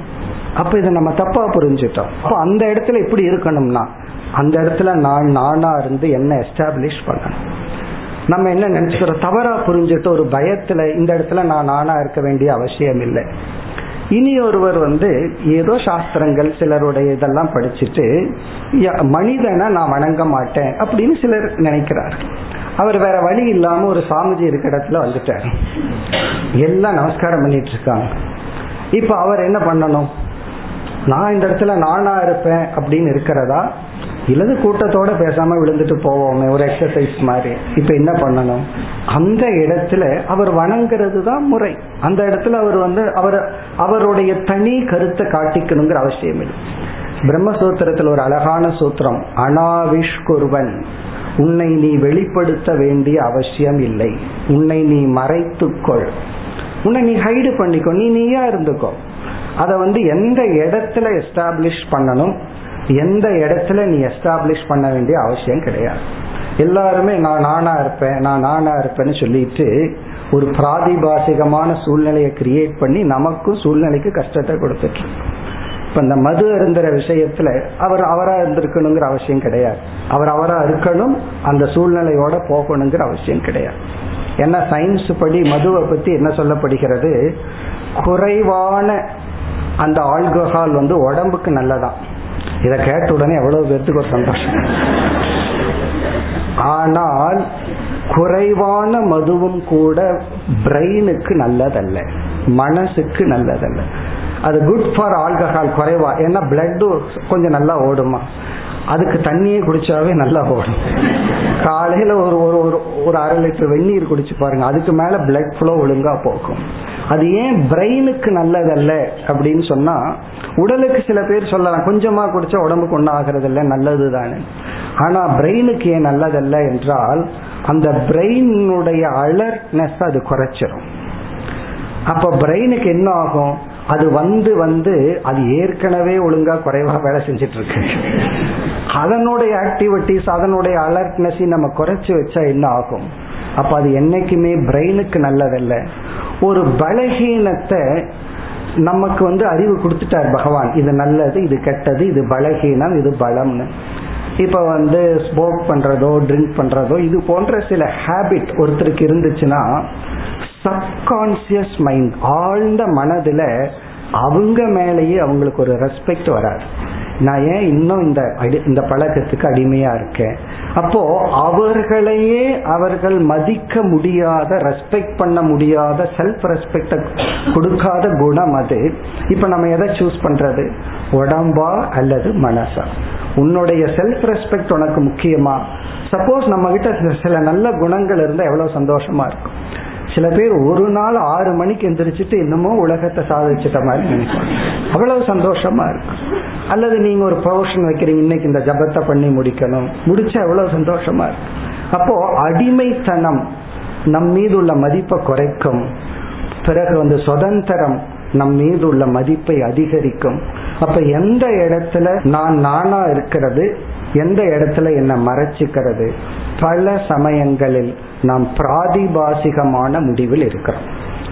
அப்ப இதை நம்ம தப்பா புரிஞ்சுட்டோம். அப்ப அந்த இடத்துல எப்படி இருக்கணும்னா அந்த இடத்துல நான் நானா இருந்து என்ன எஸ்டாப்ளிஷ் பண்ணணும். நம்ம என்ன நினைச்சுக்கிறோம்? தவறா புரிஞ்சுட்டு ஒரு பயத்துல இந்த இடத்துல நான் நானா இருக்க வேண்டிய அவசியம் இல்லை. இனி ஒருவர் வந்து ஏதோ சாஸ்திரங்கள் சிலருடைய இதெல்லாம் படிச்சுட்டு மனிதனை நான் வணங்க மாட்டேன் அப்படின்னு சிலர் நினைக்கிறார் அவர் வேற வழி இல்லாம ஒரு சாமிஜி இருக்க இடத்துல வந்துட்டார். எல்லாம் நமஸ்காரம் பண்ணிட்டு இருக்காங்க. இப்ப அவர் என்ன பண்ணணும்? நான் இந்த இடத்துல நானா இருப்பேன் அப்படின்னு இருக்கிறதா? இல்லது கூட்டத்தோட பேசாம விழுந்துட்டு போவோமே ஒரு எக்ஸசைஸ் மாதிரி. இப்ப என்ன பண்ணணும்? அந்த இடத்துல அவர் வணங்குறது தான் முறை. அந்த இடத்துல அவர் வந்து அவர் அவருடைய தனி கருத்தை காட்டிக்கணுங்கிற அவசியம் இல்லை. பிரம்மசூத்திரத்தில் ஒரு அழகான சூத்திரம் அனாவிஷ்குருவன் உன்னை நீ வெளிப்படுத்த வேண்டிய அவசியம் இல்லை. உன்னை நீ மறைத்துக்கொள் உன்னை நீ ஹைடு பண்ணிக்கோ. நீ நீயா இருந்துக்கோ. அதை வந்து எந்த இடத்துல எஸ்டாப்ளிஷ் பண்ணணும்? எந்த இடத்துல நீ எஸ்டாப்ளிஷ் பண்ண வேண்டிய அவசியம் கிடையாது. எல்லாருமே நான் நானா இருப்பேன் நான் நானா இருப்பேன்னு சொல்லிட்டு ஒரு பிராதிபாசிகமான சூழ்நிலையை கிரியேட் பண்ணி நமக்கும் சூழ்நிலைக்கு கஷ்டத்தை கொடுத்துட்டு இப்ப இந்த மது அருந்துற விஷயத்துல அவர் அவரா இருந்திருக்கணுங்கிற அவசியம் கிடையாது. அவர் அவரா இருக்கணும் அந்த சூழ்நிலையோட போகணுங்கிற அவசியம் கிடையாது. ஏன்னா சயின்ஸ் படி மதுவை பத்தி என்ன சொல்லப்படுகிறது? குறைவான அந்த ஆல்கஹால் வந்து உடம்புக்கு நல்லதான் இதை கேட்ட உடனே எவ்வளவு பேர்த்துக்கு ஒரு சந்தோஷம். ஆனால் குறைவான மதுவும் கூட பிரெயினுக்கு நல்லதல்ல மனசுக்கு நல்லதல்ல. அது குட் ஃபார் ஆல்கஹால் குறைவா ஏன்னா பிளட் கொஞ்சம் நல்லா ஓடுமா? அதுக்கு தண்ணியே குடிச்சாவே நல்லா ஓடும். காலையில ஒரு ஒரு ஒரு அரை லிட்டர் வெந்நீர் குடிச்சு பாருங்க. அதுக்கு மேல பிளட் ஃப்ளோ ஒழுங்கா போக்கும் அது ஏன் பிரெயினுக்கு நல்லதல்ல அப்படின்னு சொன்னா உடலுக்கு சில பேர் சொல்லலாம் கொஞ்சமா குடிச்சா உடம்புக்கு ஒன்றும் ஆகிறது இல்லை நல்லது தானே ஆனா பிரெயினுக்கு ஏன் நல்லதல்ல என்றால் அந்த பிரெயினுடைய அலர்ட்னஸ் அது குறைச்சிரும். அப்ப பிரெயினுக்கு என்ன ஆகும்? அது வந்து வந்து அது ஏற்கனவே ஒழுங்கா குறைவா வேலை செஞ்சிட்டு இருக்கு அதனுடைய ஆக்டிவிட்டிஸ் அதனுடைய அலர்ட்னஸ் நம்ம குறைச்சி வச்சா என்ன ஆகும்? அப்ப அது என்னைக்குமே பிரெயினுக்கு நல்லதல்ல. ஒரு பலகீனத்தை நமக்கு வந்து அறிவு கொடுத்துட்டார் பகவான். இது நல்லது இது கெட்டது இது பலகீனம் இது பலம்னு. இப்ப வந்து ஸ்மோக் பண்றதோ ட்ரிங்க் பண்றதோ இது போன்ற சில ஹேபிட் ஒருத்தருக்கு இருந்துச்சுன்னா சப்கான்சியஸ் மைண்ட் ஆழ்ந்த மனதுல அவங்க மேலேயே அவங்களுக்கு ஒரு ரெஸ்பெக்ட் வராது. நான் ஏன் இன்னும் இந்த அடி இந்த பழக்கத்துக்கு அடிமையா இருக்கேன்? அப்போ அவர்களையே அவர்கள் மதிக்க முடியாத ரெஸ்பெக்ட் பண்ண முடியாத செல்ஃப் ரெஸ்பெக்ட கொடுக்காத குணம் அது. இப்ப நம்ம எதை சூஸ் பண்றது? உடம்பா அல்லது மனசா? உன்னுடைய செல்ஃப் ரெஸ்பெக்ட் உனக்கு முக்கியமா? சப்போஸ் நம்ம கிட்ட சில நல்ல குணங்கள் இருந்தா எவ்வளவு சந்தோஷமா இருக்கும். சில பேர் ஒரு நாள் ஆறு மணிக்கு எந்திரிச்சிட்டு என்னமோ உலகத்தை சாதிச்சிட்ட மாதிரி நினைப்பாங்க. அவ்வளவு சந்தோஷமா இருக்கும் அல்லது நீங்க ஒரு ப்ரொஃபஷன் வைக்கிறீங்க இன்னைக்கு இந்த ஜபத்தை பண்ணி முடிக்கணும். முடிச்சா எவ்வளவு சந்தோஷமா இருக்கு. அப்போ அடிமைத்தனம் நம் மீது உள்ள மதிப்பை குறைக்கும். பிறகு வந்து சுதந்திரம் நம் மீது உள்ள மதிப்பை அதிகரிக்கும். அப்ப எந்த இடத்துல நான் நானா இருக்கிறது எந்த இடத்துல என்ன மறைச்சிக்கிறது பல சமயங்களில் நாம் பிராதிபாசிகமான முடிவில் இருக்கிறோம்.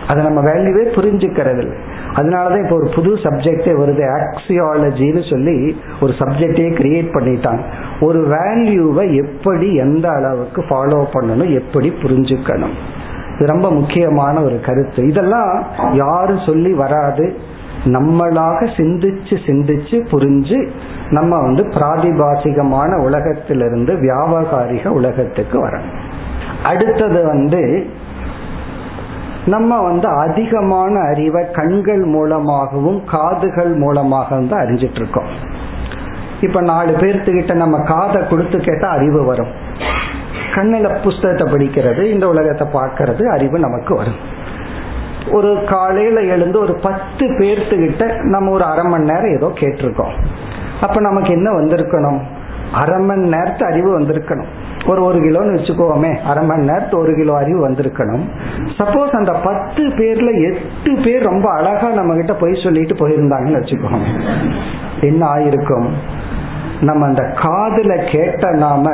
அதை நம்ம வேல்யூவே புரிஞ்சுக்கிறது இல்லை அதனாலதான் இப்போ ஒரு புது சப்ஜெக்டே வருது ஆக்சியாலஜின்னு சொல்லி ஒரு சப்ஜெக்டே கிரியேட் பண்ணிட்டாங்க. ஒரு வேல்யூவை எப்படி எந்த அளவுக்கு ஃபாலோ பண்ணணும் எப்படி புரிஞ்சுக்கணும்? இது ரொம்ப முக்கியமான ஒரு கருத்து. இதெல்லாம் யாரும் சொல்லி வராது நம்மளாக சிந்திச்சு சிந்திச்சு புரிஞ்சு நம்ம வந்து பிராதிபாசிகமான உலகத்திலிருந்து வியாபகாரிக உலகத்துக்கு வரணும். அடுத்தது வந்து நம்ம வந்து அதிகமான அறிவை கண்கள் மூலமாகவும் காதுகள் மூலமாகவும் தான் அறிஞ்சிட்டு இருக்கோம் இப்ப நாலு பேர்த்துக்கிட்ட நம்ம காதை கொடுத்து கேட்டா அறிவு வரும். கண்ணில் புஸ்தகத்தை படிக்கிறது இந்த உலகத்தை பார்க்கறது அறிவு நமக்கு வரும். ஒரு காலையில எழுந்து ஒரு பத்து பேர்த்துக்கிட்ட நம்ம ஒரு அரை மணி நேரம் ஏதோ கேட்டிருக்கோம். அப்ப நமக்கு என்ன வந்திருக்கணும்? அரை மணி நேரத்து அறிவு வந்திருக்கணும். ஒரு ஒரு கிலோன்னு வச்சுக்கோமே அரை மணி நேரத்து ஒரு கிலோ அறிவு வந்திருக்கணும். சப்போஸ் அந்த பத்து பேர்ல எட்டு பேர் ரொம்ப அழகா நம்ம கிட்ட போய் சொல்லிட்டு போயிருந்தாங்கன்னு வச்சுக்கோங்க என்ன ஆயிருக்கும்? நம்ம அந்த காதுல கேட்ட நாம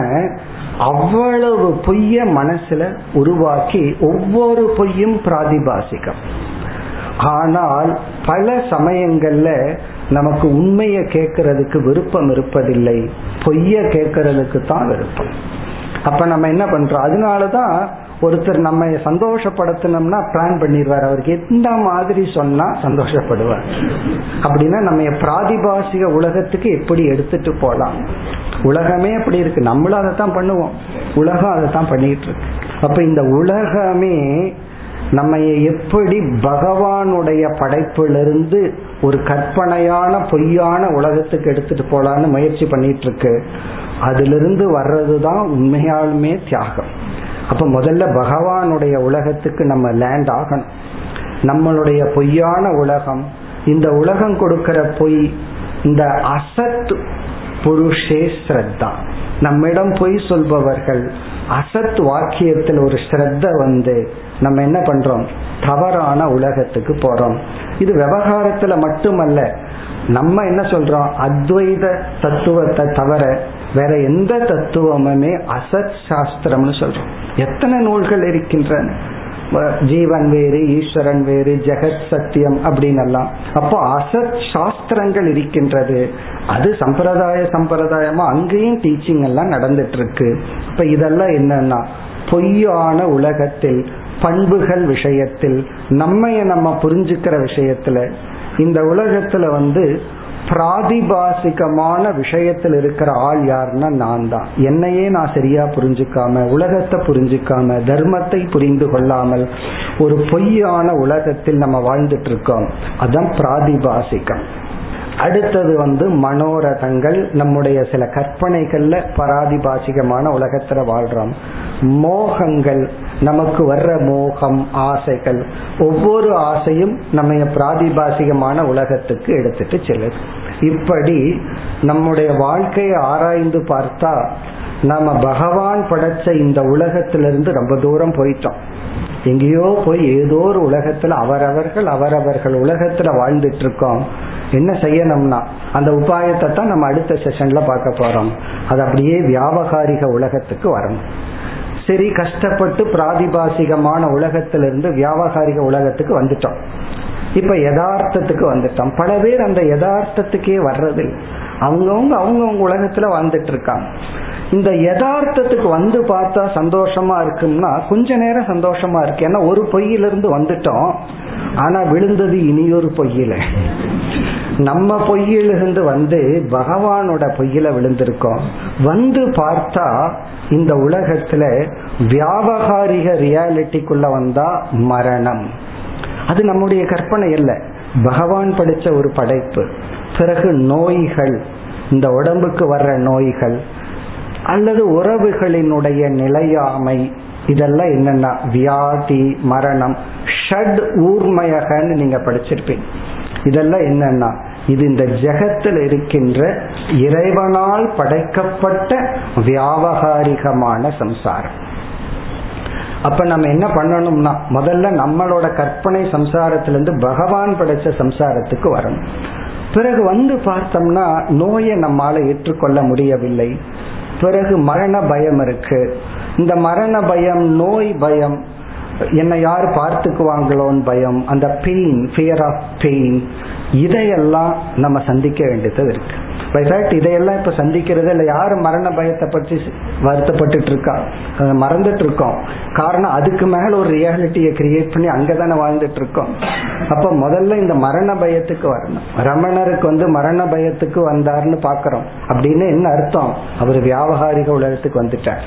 அவ்வளவு பொய்ய மனசுல உருவாக்கி ஒவ்வொரு பொய்யும் பிராதிபாசிக்கம். ஆனால் பல சமயங்கள்ல நமக்கு உண்மையை கேட்கறதுக்கு விருப்பம் இருப்பதில்லை பொய்ய கேட்கறதுக்கு தான் விருப்பம். அப்ப நம்ம என்ன பண்றோம்? அதனாலதான் ஒருத்தர் நம்ம சந்தோஷப்படுத்தணும்னா பிளான் பண்ணிடுவார். அவருக்கு எந்த மாதிரி சொன்னா சந்தோஷப்படுவார். அப்படின்னா நம்ம பிராதிபாசிக உலகத்துக்கு எப்படி எடுத்துட்டு போலாம்? உலகமே அப்படி இருக்கு. நம்மளும் அதை தான் பண்ணுவோம். உலகம் அதை தான் பண்ணிட்டு இருக்கு. அப்ப இந்த உலகமே நம்ம எப்படி பகவானுடைய படைப்பிலிருந்து ஒரு கற்பனையான பொய்யான உலகத்துக்கு எடுத்துட்டு போலான்னு முயற்சி பண்ணிட்டு இருக்கு. அதிலிருந்து வர்றதுதான் உண்மையாலுமே தியாகம். அப்ப முதல்ல பகவானுடைய உலகத்துக்கு நம்ம லேண்ட் ஆகணும். நம்மளுடைய பொய்யான உலகம் இந்த உலகம் கொடுக்கிற பொய் இந்த அசத் புருஷே ஸ்ரத்தா. நம்மிடம் பொய் சொல்பவர்கள் அசத் வாக்கியத்தில் ஒரு ஸ்ரத்த வந்து நம்ம என்ன பண்றோம்? தவறான உலகத்துக்கு போறோம். இது விவகாரத்துல மட்டுமல்ல நம்ம என்ன சொல்றோம்? அத்வைத தத்துவத்தை தவிர வேற எந்த தத்துவமுமே அசத் சாஸ்திரம்னு சொல்றோம். எத்தனை நூல்கள் இருக்கின்றன? ஜீவன் வேறு ஈஸ்வரன் வேறு ஜெகத் சத்தியம் அப்படின்னு எல்லாம் அப்போ அசத் சாஸ்திரங்கள் இருக்கின்றது. அது சம்பிரதாய சம்பிரதாயமா அங்கேயும் டீச்சிங் எல்லாம் நடந்துட்டு இருக்கு இப்ப இதெல்லாம் என்னன்னா பொய்யான உலகத்தில் பண்புகள் விஷயத்தில் நம்மைய நம்ம புரிஞ்சுக்கிற விஷயத்துல இந்த உலகத்துல வந்து பிராதிபாசிகமான விஷயத்தில் இருக்கிற ஆள் யாருன்னா நான் தான் என்னையே நான் சரியா புரிஞ்சுக்காம உலகத்தை புரிஞ்சுக்காம தர்மத்தை புரிந்து கொள்ளாமல் ஒரு பொய்யான உலகத்தில் நம்ம வாழ்ந்துட்டு இருக்கோம் அதான் பிராதிபாசிகம். அடுத்தது வந்து மனோரதங்கள். நம்முடைய சில கற்பனைகள்ல பராதிபாசிகமான உலகத்துல வாழ்றோம். மோகங்கள் நமக்கு வர்ற மோகம் ஆசைகள் ஒவ்வொரு ஆசையும் நம்ம பிராதிபாசிகமான உலகத்துக்கு எடுத்துட்டு செல்லுது. இப்படி நம்முடைய வாழ்க்கையை ஆராய்ந்து பார்த்தா நம்ம பகவான் படைச்ச இந்த உலகத்திலிருந்து ரொம்ப தூரம் போயிட்டோம். எங்கேயோ போய் ஏதோ ஒரு உலகத்துல அவரவர்கள் அவரவர்கள் உலகத்துல வாழ்ந்துட்டு இருக்கோம் என்ன செய்யணும்னா அந்த உபாயத்தை தான் நம்ம அடுத்த செஷன்ல பார்க்க போறோம். அது அப்படியே வியாபகாரிக உலகத்துக்கு வரணும். சரி கஷ்டப்பட்டு பிராதிபாசிகமான உலகத்திலிருந்து வியாபகாரிக உலகத்துக்கு வந்துட்டோம். இப்ப யதார்த்தத்துக்கு வந்துட்டோம். பல பேர் அந்த யதார்த்தத்துக்கே வர்றது அவங்கவுங்க அவங்கவுங்க உலகத்துல வாழ்ந்துட்டு இருக்காங்க. இந்த யதார்த்தத்துக்கு வந்து பார்த்தா சந்தோஷமா இருக்கும்னா கொஞ்ச நேரம் சந்தோஷமா இருக்கு. ஏன்னா ஒரு பொய்யிலிருந்து வந்துட்டோம். ஆனா விழுந்தது இனியொரு பொய்யில. நம்ம பொய்யிலிருந்து வந்து பகவானோட பொய்யில விழுந்திருக்கோம். வந்து பார்த்தா இந்த உலகத்துல வியாபகாரிக ரியாலிட்டிக்குள்ள வந்தா மரணம். அது நம்முடைய கற்பனை இல்லை பகவான் படிச்ச ஒரு படைப்பு. பிறகு நோய்கள். இந்த உடம்புக்கு வர்ற நோய்கள். அல்லது உறவுகளினுடைய நிலையாமை. இதெல்லாம் என்னன்னா வியாதி மரணம் ஷட் ஊர்மயகன்னு நீங்க படிச்சிருப்பீங்க. இதெல்லாம் என்னன்னா இது இந்த ஜெகத்தில் இருக்கின்ற இறைவனால் படைக்கப்பட்ட வியாபகாரிகமான சம்சாரம். அப்ப நம்ம என்ன பண்ணணும்னா முதல்ல நம்மளோட கற்பனை சம்சாரத்திலிருந்து பகவான் படைச்ச சம்சாரத்துக்கு வரணும். பிறகு வந்து பார்த்தோம்னா நோயை நம்மால ஏற்றுக்கொள்ள முடியவில்லை. பிறகு மரண பயம் இருக்கு. இந்த மரண பயம் நோய் பயம் என்னை யார் பார்த்துக்குவாங்களோன்னு பயம். அந்த பெயின் ஃபியர் ஆஃப் பெயின் இதையெல்லாம் நம்ம சந்திக்க வேண்டியது இருக்கு. இதையெல்லாம் இப்ப சந்திக்கிறது இல்லை. யாரும் மரண பயத்தை பற்றி வருத்தப்பட்டு இருக்கா மறந்துட்டு இருக்கோம் காரணம் அதுக்கு மேல ஒரு ரியாலிட்டியை கிரியேட் பண்ணி அங்கதானே வாழ்ந்துட்டு இருக்கோம் அப்ப முதல்ல இந்த மரண பயத்துக்கு வரணும். ரமணருக்கு வந்து மரண பயத்துக்கு வந்தார்னு பாக்குறோம். அப்படின்னு என்ன அர்த்தம்? அவர் வியாபகாரிக உலகத்துக்கு வந்துட்டார்.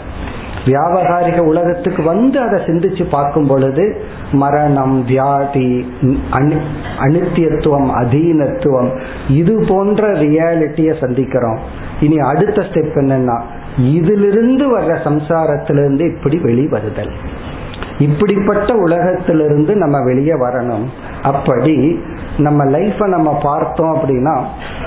வியாபகாரிக உலகத்துக்கு வந்து அதை சிந்திச்சு பார்க்கும் பொழுது மரணம் வியாதி அனித்தியத்துவம் அதீனத்துவம் இது போன்ற ரியாலிட்டிய சந்திக்கிறோம். இனி அடுத்த ஸ்டெப் என்னன்னா இதிலிருந்து வர்ற சம்சாரத்திலிருந்து இப்படி வெளிவருதல். இப்படிப்பட்ட உலகத்திலிருந்து நம்ம வெளியே வரணும். அப்படி நம்ம லைஃபை நம்ம பார்த்தோம் அப்படின்னா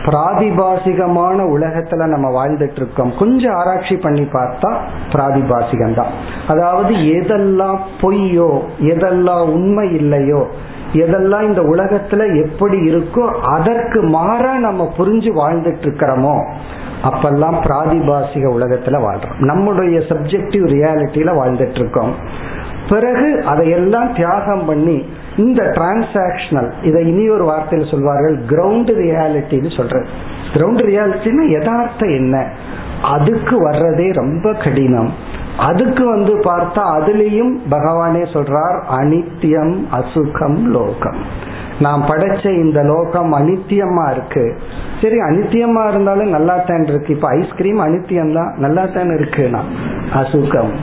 பிராதிபாசிகமான உலகத்துல நம்ம வாழ்ந்துட்டு இருக்கோம். கொஞ்சம் ஆராய்ச்சி பண்ணி பார்த்தா பிராதிபாசிகம் தான் அதாவது எதெல்லாம் பொய்யோ எதெல்லாம் உண்மை இல்லையோ எதெல்லாம் இந்த உலகத்துல எப்படி இருக்கோ அதற்கு மாறா நம்ம புரிஞ்சு வாழ்ந்துட்டு இருக்கிறோமோ அப்பெல்லாம் பிராதிபாசிக உலகத்துல வாழ்றோம். நம்முடைய சப்ஜெக்டிவ் ரியாலிட்டியில வாழ்ந்துட்டு இருக்கோம். பிறகு அதையெல்லாம் தியாகம் பண்ணி இந்த டிரான்சாக்சனல் இதை இனி ஒரு வார்த்தையில் சொல்வார்கள் கிரவுண்ட் ரியாலிட்டின்னு சொல்றது. கிரவுண்ட் ரியாலிட்டின்னா யதார்த்தம் என்ன? அதுக்கு வர்றதே ரொம்ப கடினம். அதுக்கு வந்து பார்த்தா அதுலேயும் பகவானே சொல்றார் அனித்தியம் அசுகம் லோகம். நாம் படைச்ச இந்த லோகம் அனித்தியமா இருக்கு. சரி அனித்தியமா இருந்தாலும் நல்லா தான் இருக்கு. இப்ப ஐஸ்கிரீம் அனித்தியம் தான் நல்லா தான் இருக்குன்னா அசுகம்.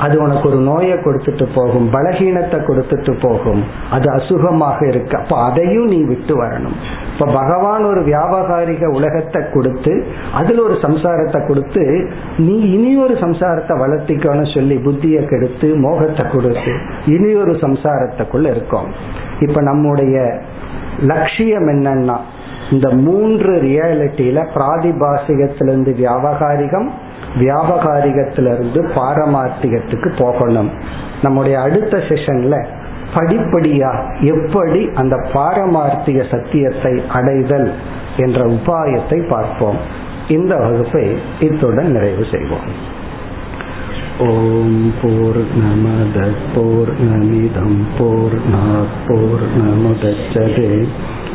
அது உனக்கு ஒரு நோயை கொடுத்துட்டு போகும் பலகீனத்தை கொடுத்துட்டு போகும். அது அசுகமாக இருக்கு. அப்ப அதையும் நீ விட்டு வரணும். இப்ப பகவான் ஒரு வியாபகாரிக உலகத்தை கொடுத்து அதுல ஒரு சம்சாரத்தை கொடுத்து நீ இனி ஒரு சம்சாரத்தை வளர்த்திக்கணும் சொல்லி புத்தியை கெடுத்து மோகத்தை கொடுத்து இனி ஒரு சம்சாரத்துக்குள்ள இருக்கோம். இப்ப நம்முடைய லட்சியம் என்னன்னா இந்த மூன்று ரியாலிட்டியில பிராதிபாசிகத்திலிருந்து வியாபகாரிகம் வியாபகாரிகத்திலிருந்து பாரமார்த்திகத்துக்கு போகணும். நம்முடைய அடுத்த செஷன்ல படிப்படியா எப்படி அந்த பாரமார்த்திக சத்தியத்தை அடைதல் என்ற உபாயத்தை பார்ப்போம். இந்த வகுப்பை இத்துடன் நிறைவு செய்வோம். ஓம் போர் நமத போர் நமிதம் போர்